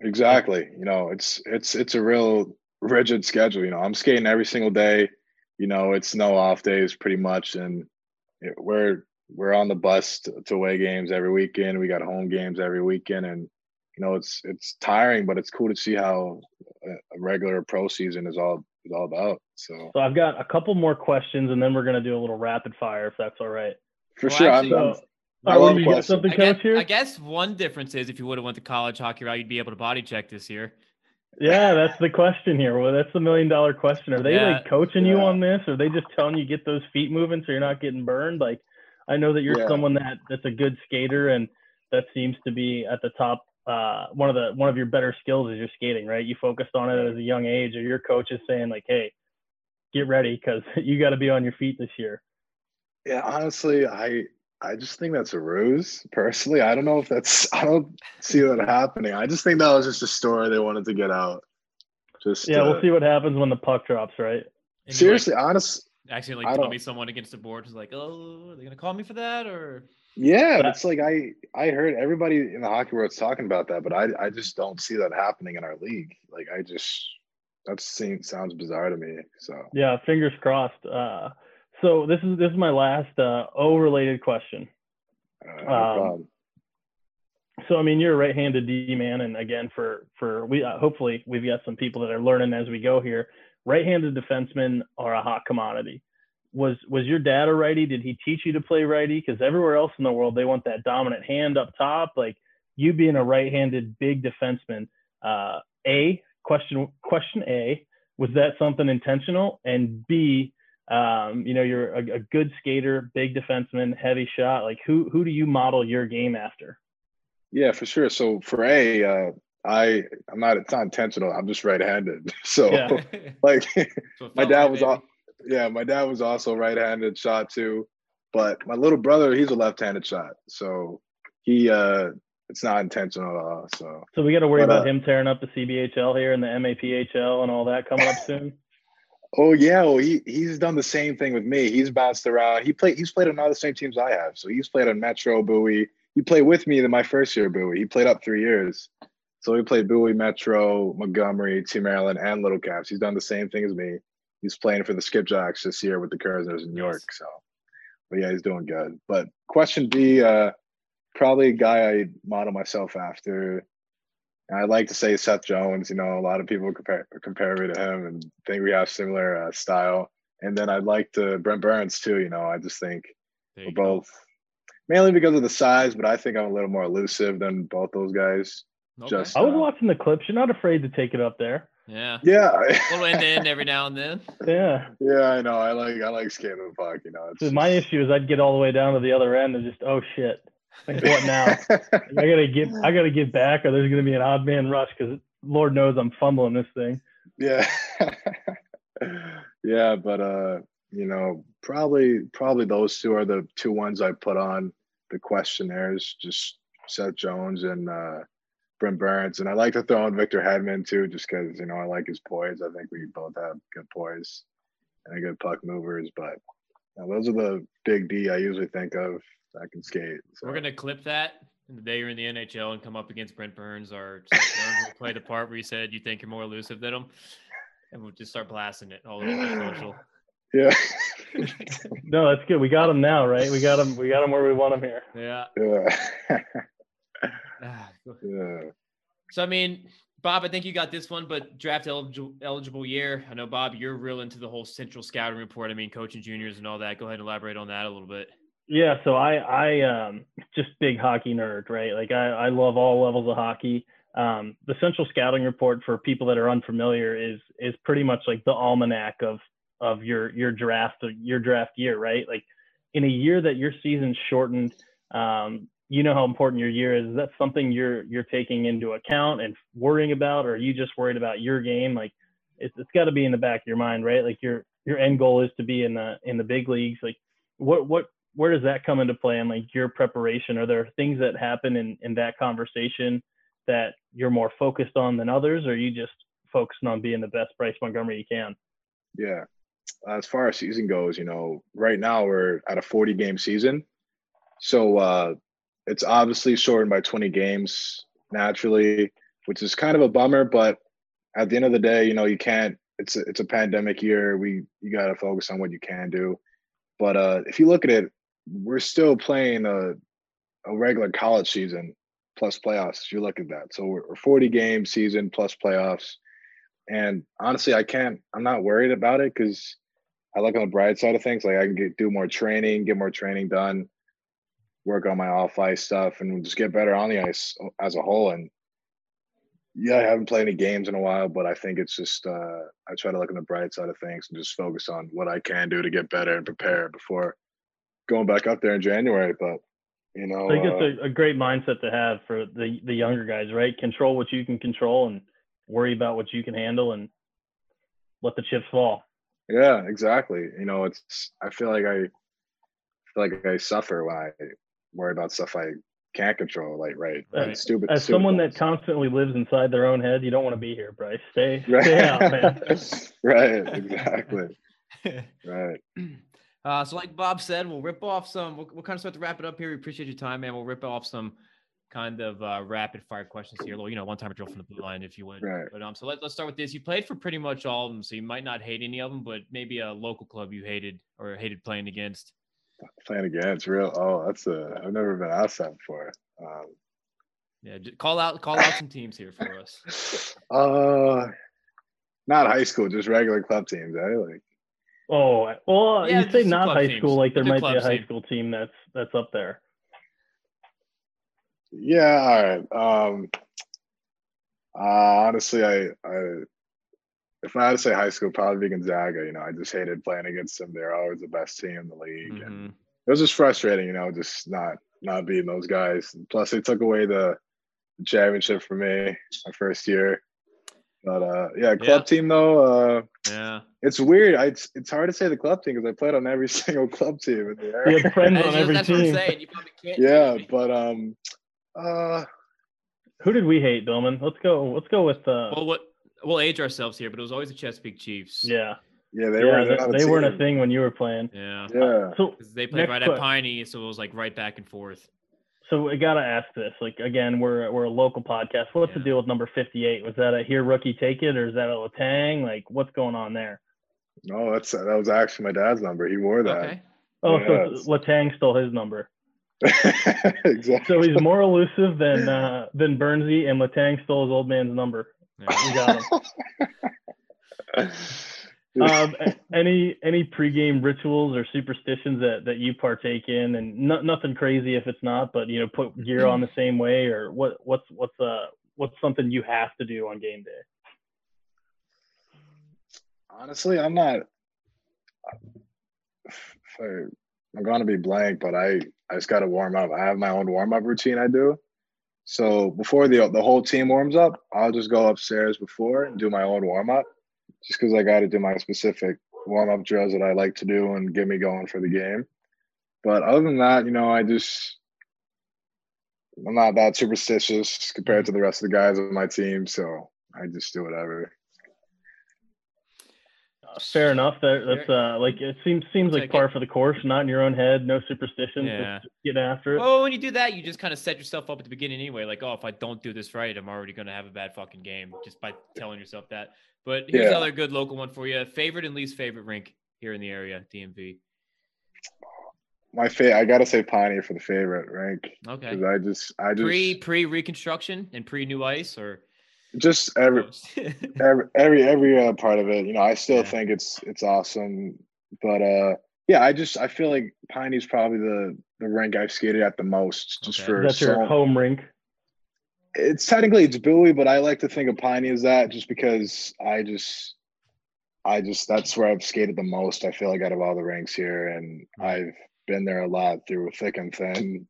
Exactly. You know, it's it's it's a real rigid schedule. You know, I'm skating every single day. You know, it's no off days pretty much, and it- we're we're on the bus to, to away games every weekend. We got home games every weekend, and you know, it's it's tiring, but it's cool to see how a, a regular pro season is all is all about. So So I've got a couple more questions, and then we're gonna do a little rapid fire, if that's all right. for Well, sure, actually- I'm, I'm So, I love you got something, I guess, coach here? I guess one difference is if you would have went the college hockey route, you'd be able to body check this year. Yeah, that's the question here. Well, that's the million dollar question. Are they Yeah. like coaching you on this? Or are they just telling you get those feet moving so you're not getting burned? Like, I know that you're Yeah. someone that that's a good skater, and that seems to be at the top. Uh, one of the one of your better skills is your skating, right? You focused on it as a young age, or your coach is saying like, "Hey, get ready because you got to be on your feet this year." Yeah, honestly, I I just think that's a ruse. Personally, I don't know if that's I don't see that happening. I just think that was just a story they wanted to get out. Just Yeah, uh, we'll see what happens when the puck drops, right? And like, seriously, honest. Accidentally I tell me someone against the board who's like, oh, are they gonna call me for that or? Yeah, But- it's like I I heard everybody in the hockey world's talking about that, but I I just don't see that happening in our league. Like I just that seems sounds bizarre to me. So Yeah, fingers crossed. Uh, so this is this is my last uh, O related question. uh, no Um, problem. So I mean, you're a right-handed D man, and again, for for we uh, hopefully we've got some people that are learning as we go here. Right-handed defensemen are a hot commodity. Was was your dad a righty? Did he teach you to play righty? Because everywhere else in the world, they want that dominant hand up top. Like you being a right-handed big defenseman. Uh, a question question A was that something intentional? And B, um, you know, you're a, a good skater, big defenseman, heavy shot. Like who who do you model your game after? Yeah, for sure. So for A, uh, I I'm not it's not intentional. I'm just right-handed. So Yeah. like So my dad like, was baby. all yeah my dad was also right-handed shot too but my little brother he's a left-handed shot so he uh it's not intentional at all so So we got to worry But, about uh, him tearing up the CBHL here and the MAPHL and all that coming up soon. Oh yeah, well he he's done the same thing with me. He's bounced around. He played he's played on all the same teams I have. So he's played on Metro, Bowie. He played with me in my first year, Bowie. He played up three years. So he played Bowie, Metro, Montgomery, Team Maryland, and Little Caps. He's done the same thing as me. He's playing for the Skipjacks this year with the Kersners in New York. So, but yeah, he's doing good. But question B, uh, probably a guy I model myself after. I like to say Seth Jones. You know, a lot of people compare compare me to him and think we have similar uh, style. And then I'd like to Brent Burns too. You know, I just think we're both mainly because of the size, but I think I'm a little more elusive than both those guys. Okay. Just I was uh, watching the clips. You're not afraid to take it up there. Yeah. Yeah. a little end to end every now and then. Yeah. Yeah, I know. I like I like skating the puck. You know. So my issue is I'd get all the way down to the other end and just oh shit. Like what now? I gotta get I gotta get back, or there's gonna be an odd man rush because Lord knows I'm fumbling this thing. Yeah. yeah, but uh, you know, probably probably those two are the two ones I put on the questionnaires. Just Seth Jones and uh, Brent Burns, and I like to throw in Victor Hedman too, just because you know I like his poise. I think we both have good poise and a good puck movers, but you know, those are the big D I usually think of I can skate. So. We're gonna clip that the day you're in the NHL and come up against Brent Burns or play the part where you said you think you're more elusive than him, and we'll just start blasting it all over social. Yeah. no, that's good. We got him now, right? We got him. We got him where we want him here. Yeah. Yeah. yeah. So I mean, Bob, I think you got this one, but draft eligible, eligible year. I know, Bob, you're real into the whole central scouting report. I mean, coaching juniors and all that. Go ahead and elaborate on that a little bit. Yeah, so I I um just big hockey nerd, right? Like I I love all levels of hockey. Um, the central scouting report for people that are unfamiliar is is pretty much like the almanac of of your your draft your draft year, right? Like in a year that your season's shortened, um, you know how important your year is. Is that something you're you're taking into account and worrying about, or are you just worried about your game? Like it's it's got to be in the back of your mind, right? Like your your end goal is to be in the in the big leagues. Like what what where does that come into play in like your preparation? Are there things that happen in, in that conversation that you're more focused on than others, or are you just focusing on being the best Bryce Montgomery you can? Yeah. As far as season goes, you know, right now we're at a 40 game season. So uh it's obviously shortened by 20 games naturally, which is kind of a bummer, but at the end of the day, you know, you can't it's a, it's a pandemic year. We you got to focus on what you can do. But uh if you look at it we're still playing a, a regular college season plus playoffs. If you look at that, so we're, we're 40 game season plus playoffs. And honestly, I can't. I'm not worried about it because I look on the bright side of things. Like I can get do more training, get more training done, work on my off ice stuff, and just get better on the ice as a whole. And yeah, I haven't played any games in a while, but I think it's just uh, I try to look on the bright side of things and just focus on what I can do to get better and prepare before going back up there in January. But you know, I think it's a, a, great mindset to have for the the younger guys, right? Control what you can control and worry about what you can handle, and let the chips fall. Yeah, exactly. You know, it's I feel like I feel like I suffer when I worry about stuff I can't control. Like, right, right. stupid. As stupid someone that constantly lives inside their own head, you don't want to be here, Bryce. Stay, right. stay out, man. right. Exactly. right. Uh, so, like Bob said, we'll rip off some. We'll, we'll, kind of start to wrap it up here. We appreciate your time, man. We'll rip off some kind of uh, rapid fire questions here. A little, you know, one time drill from the blue line, if you would. Right. But um, so let, let's start with this. You played for pretty much all of them, so you might not hate any of them, but maybe a local club you hated or hated playing against. Playing again, it's real? Oh, that's a. I've never been asked that before. Um, yeah, call out call out some teams here for us. Uh, not high school, just regular club teams. I eh? like Oh well, yeah, you say not high teams. school, like there might be a high team. school team that's that's up there. Yeah, all right. Um, uh, honestly, I, I if I had to say high school, probably Gonzaga. You know, I just hated playing against them. They're always the best team in the league, mm-hmm. and it was just frustrating. You know, just not not beating those guys. Plus, they took away the championship for me my first year. But uh, yeah, club yeah. team though. Uh, yeah, it's weird. I, it's it's hard to say the club team because I played on every single club team in the area. You have friends on every that's team. yeah, but um, uh, who did we hate, Billman? Let's go. Let's go with uh. Well, what we'll age ourselves here, but it was always the Chesapeake Chiefs. Yeah. Yeah, they yeah, weren't. they, they weren't a thing when you were playing. Yeah. Yeah. So 'Cause they played Next right at Piney, so it was like right back and forth. So I gotta ask this. Like again, we're we're a local podcast. What's the deal with number fifty eight? Was that a here rookie take it or is that a Letang? Like what's going on there? No, that's that was actually my dad's number. He wore that. Okay. Oh, Yes. so Letang stole his number. exactly. So he's more elusive than uh, than Bernsey, and Latang stole his old man's number. Yeah. We got him. um, any any pregame rituals or superstitions that, that you partake in, and no, nothing crazy if it's not, but you know, put gear on the same way, or what what's what's uh what's something you have to do on game day? Honestly, I'm not. if I'm gonna be blank, but I I just gotta warm up. I have my own warm up routine I do. So before the the whole team warms up, I'll just go upstairs before and do my own warm up, just because I got to do my specific warm up drills that I like to do and get me going for the game. But other than that, you know, I just I'm not that superstitious compared to the rest of the guys on my team, so I just do whatever. Fair enough. That, that's uh like it seems seems like Take par it. for the course. Not in your own head. No superstitions. Yeah. Just getting after it. Well, when you do that, you just kind of set yourself up at the beginning anyway. Like, oh, if I don't do this right, I'm already going to have a bad fucking game just by telling yourself that. But here's Yeah. another good local one for you. Favorite and least favorite rink here in the area, DMV. My fa- I gotta say Pioneer for the favorite rank. Okay. Because I just, I just, Pre pre reconstruction and pre new ice or just every, every, every, every uh, part of it. You know, I still Yeah. think it's, it's awesome. But uh, yeah, I just, I feel like Piney's probably the, the rank I've skated at the most. Just Okay. for That's your so- home rink. it's technically it's Bowie, but I like to think of Piney as that just because I just, I just that's where I've skated the most. I feel like out of all the ranks here, and I've been there a lot through thick and thin,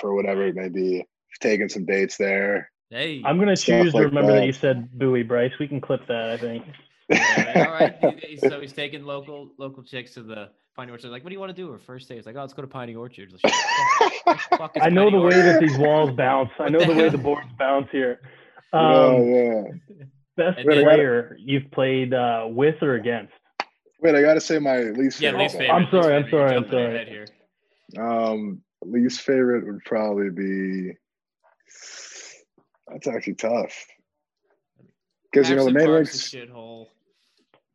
for whatever it may be. Taking some dates there. Hey. I'm gonna Stuff choose to remember that. that. you said Bowie Bryce. We can clip that. I think. Yeah, all right. He- he- So he's taking local local chicks to the Piney Orchard. Like, what do you want to do? Her first day. It's like, oh, let's go to Piney Orchard. Like, "What the fuck is I know Piney the way that these walls bounce. I know the the way the boards bounce here. yeah, Um, yeah. best And then- player you've played uh, with or against? Wait, I gotta say my least Yeah, favorite. least favorite. I'm least sorry, I'm sorry, I'm sorry. ahead here. Um, least favorite would probably be. That's actually tough. Because you know the main Park's a shithole.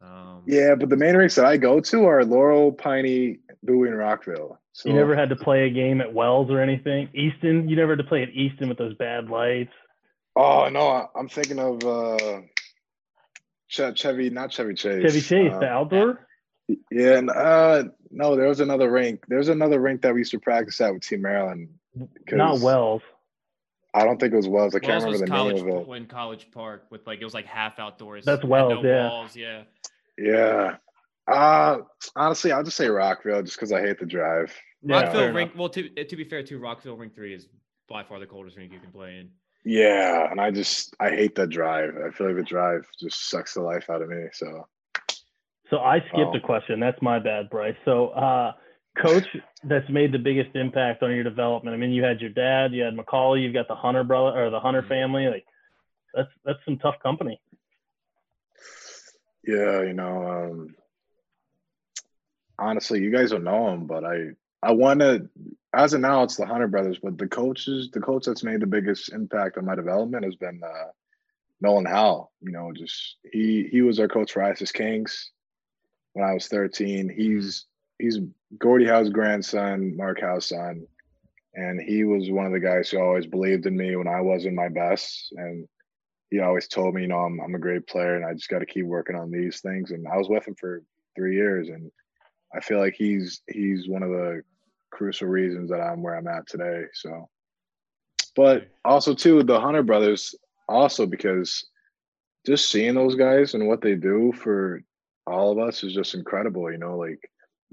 Um, Yeah, but the main rinks that I go to are Laurel, Piney, Bowie, and Rockville. So You never had to play a game at Wells or anything. Easton, you never had to play at Easton with those bad lights. Oh no, I- I'm thinking of uh, Che- Chevy, not Chevy Chase. Chevy Chase, Uh, the outdoor. yeah, and, uh, no, there was another rink. There's another rink that we used to practice at with Team Maryland. Not 'cause Wells. I don't think it was Wells. I can't Wells remember the college name of it. when College Park with like it was like half outdoors. That's Wells, no yeah. walls, yeah. Yeah. Uh honestly, I'll just say Rockville just because I hate the drive. Yeah, Rockville rink. Well, to to be fair, too, Rockville rink three is by far the coldest rink you can play in. Yeah, and I just I hate that drive. I feel like the drive just sucks the life out of me. So So I skipped Oh. a question. That's my bad, Bryce. So, uh, coach that's made the biggest impact on your development. I mean, you had your dad, you had Macaulay, you've got the Hunter brother or the Hunter Mhm. family. Like, that's that's some tough company. yeah, you know, um honestly, you guys don't know him, but I I want to as of now it's the Hunter brothers, but the coaches, the coach that's made the biggest impact on my development has been uh Nolan Howe. You know, just he he was our coach for ISIS Kings when I was 13. He's he's Gordie Howe's grandson, Mark Howe's son, and he was one of the guys who always believed in me when I wasn't my best. And he always told me, you know, I'm I'm a great player and I just got to keep working on these things. And I was with him for three years, and I feel like he's he's one of the crucial reasons that I'm where I'm at today. So, but also too the Hunter brothers, also because just seeing those guys and what they do for all of us is just incredible. You know, like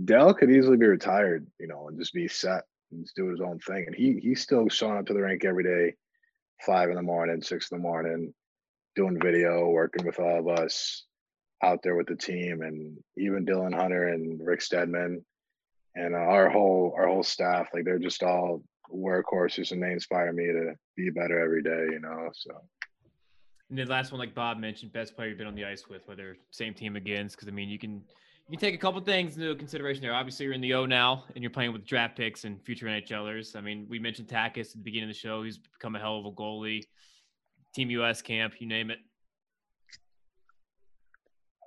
Dale could easily be retired, you know, and just be set and just do his own thing. And he he's still showing up to the rink every day, five in the morning, six in the morning, doing video, working with all of us out there with the team, and even Dylan Hunter and Rick Steadman and our whole our whole staff. Like they're just all workhorses, and they inspire me to be better every day. You know, so. And the last one, like Bob mentioned, best player you've been on the ice with, whether same team against, because I mean, you can you take a couple things into consideration there. Obviously, you're in the O now, and you're playing with draft picks and future NHLers. I mean, we mentioned Takis at the beginning of the show. He's become a hell of a goalie. Team US camp, you name it.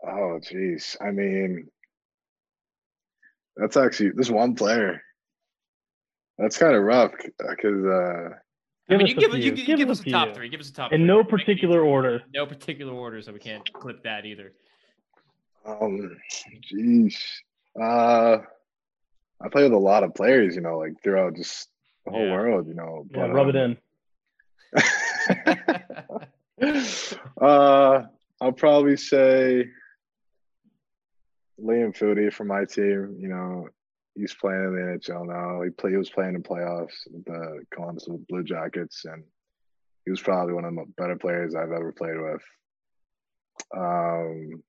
Oh, jeez. I mean, that's actually this one player. That's kind of rough because uh, I mean, you give, you, you Give give us us a a top three. Give us a top In three. no particular order. No particular order, so we can't clip that either. Um, jeez. Uh, I play with a lot of players, you know, like throughout just the whole Yeah. world, you know. Yeah, but, rub it um, in. uh, I'll probably say Liam Foudy from my team. You know, he's playing in the NHL now. He play, he was playing in playoffs with the Columbus Blue Jackets, and he was probably one of the better players I've ever played with. Um,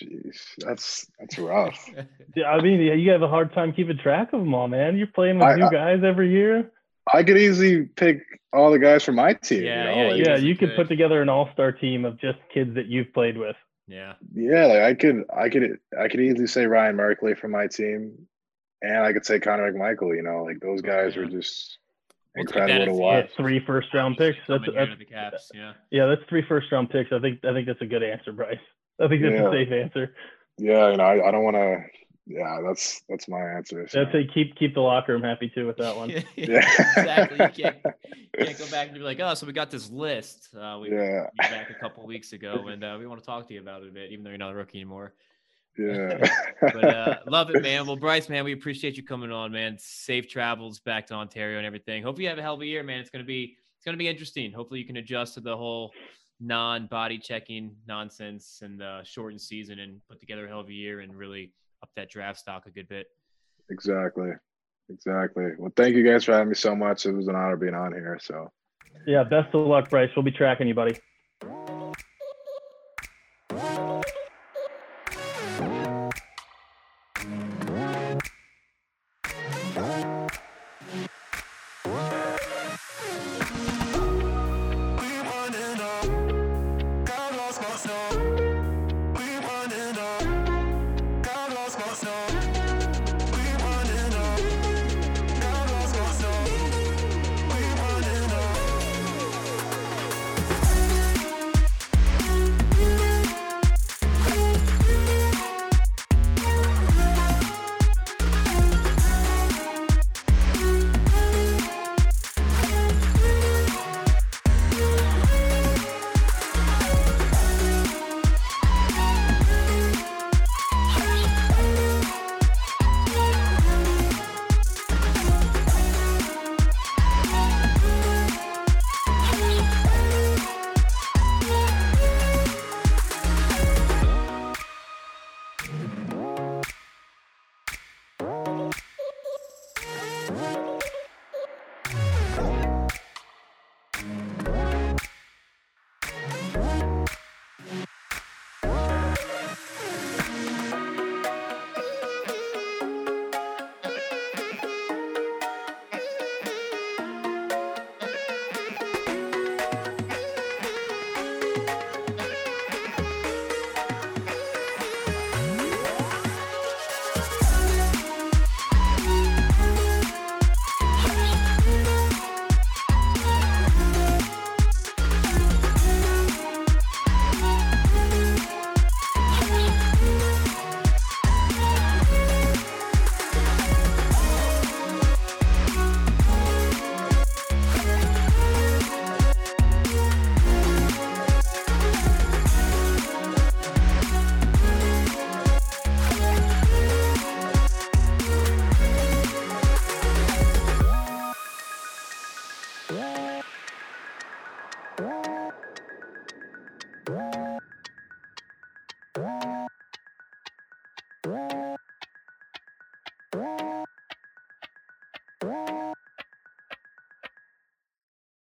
jeez, that's that's rough. Yeah, I mean, you have a hard time keeping track of them all, man. You're playing with I- new I- guys every year. I could easily pick all the guys from my team. Yeah, you know? yeah, like, Yeah, you could could. put together an all-star team of just kids that you've played with. yeah. Yeah, like I could, I could, I could easily say Ryan Merkley from my team, and I could say Connor McMichael. You know, like those guys were just We'll take that incredible to as the watch. That's three first-round picks. That's, that's the Caps. Yeah. yeah, that's three first-round picks. I think I think that's a good answer, Bryce. I think that's Yeah. a safe answer. Yeah, you know, I, I don't want to. Yeah, that's that's my answer. so. I'd say keep keep the locker room happy too with that one. yeah, Yeah. exactly. You can't, you can't go back and be like, oh, so we got this list. Uh, we Yeah, you back a couple weeks ago, and uh, we want to talk to you about it a bit, even though you're not a rookie anymore. yeah. But uh, love it, man. Well, Bryce, man, we appreciate you coming on, man. Safe travels back to Ontario and everything. Hope you have a hell of a year, man. It's gonna be it's gonna be interesting. Hopefully, you can adjust to the whole non-body checking nonsense and the shortened season, and put together a hell of a year and really up that draft stock a good bit. exactly, exactly. Well, thank you guys for having me so much. It was an honor being on here. So. Yeah, best of luck, Bryce. We'll be tracking you, buddy.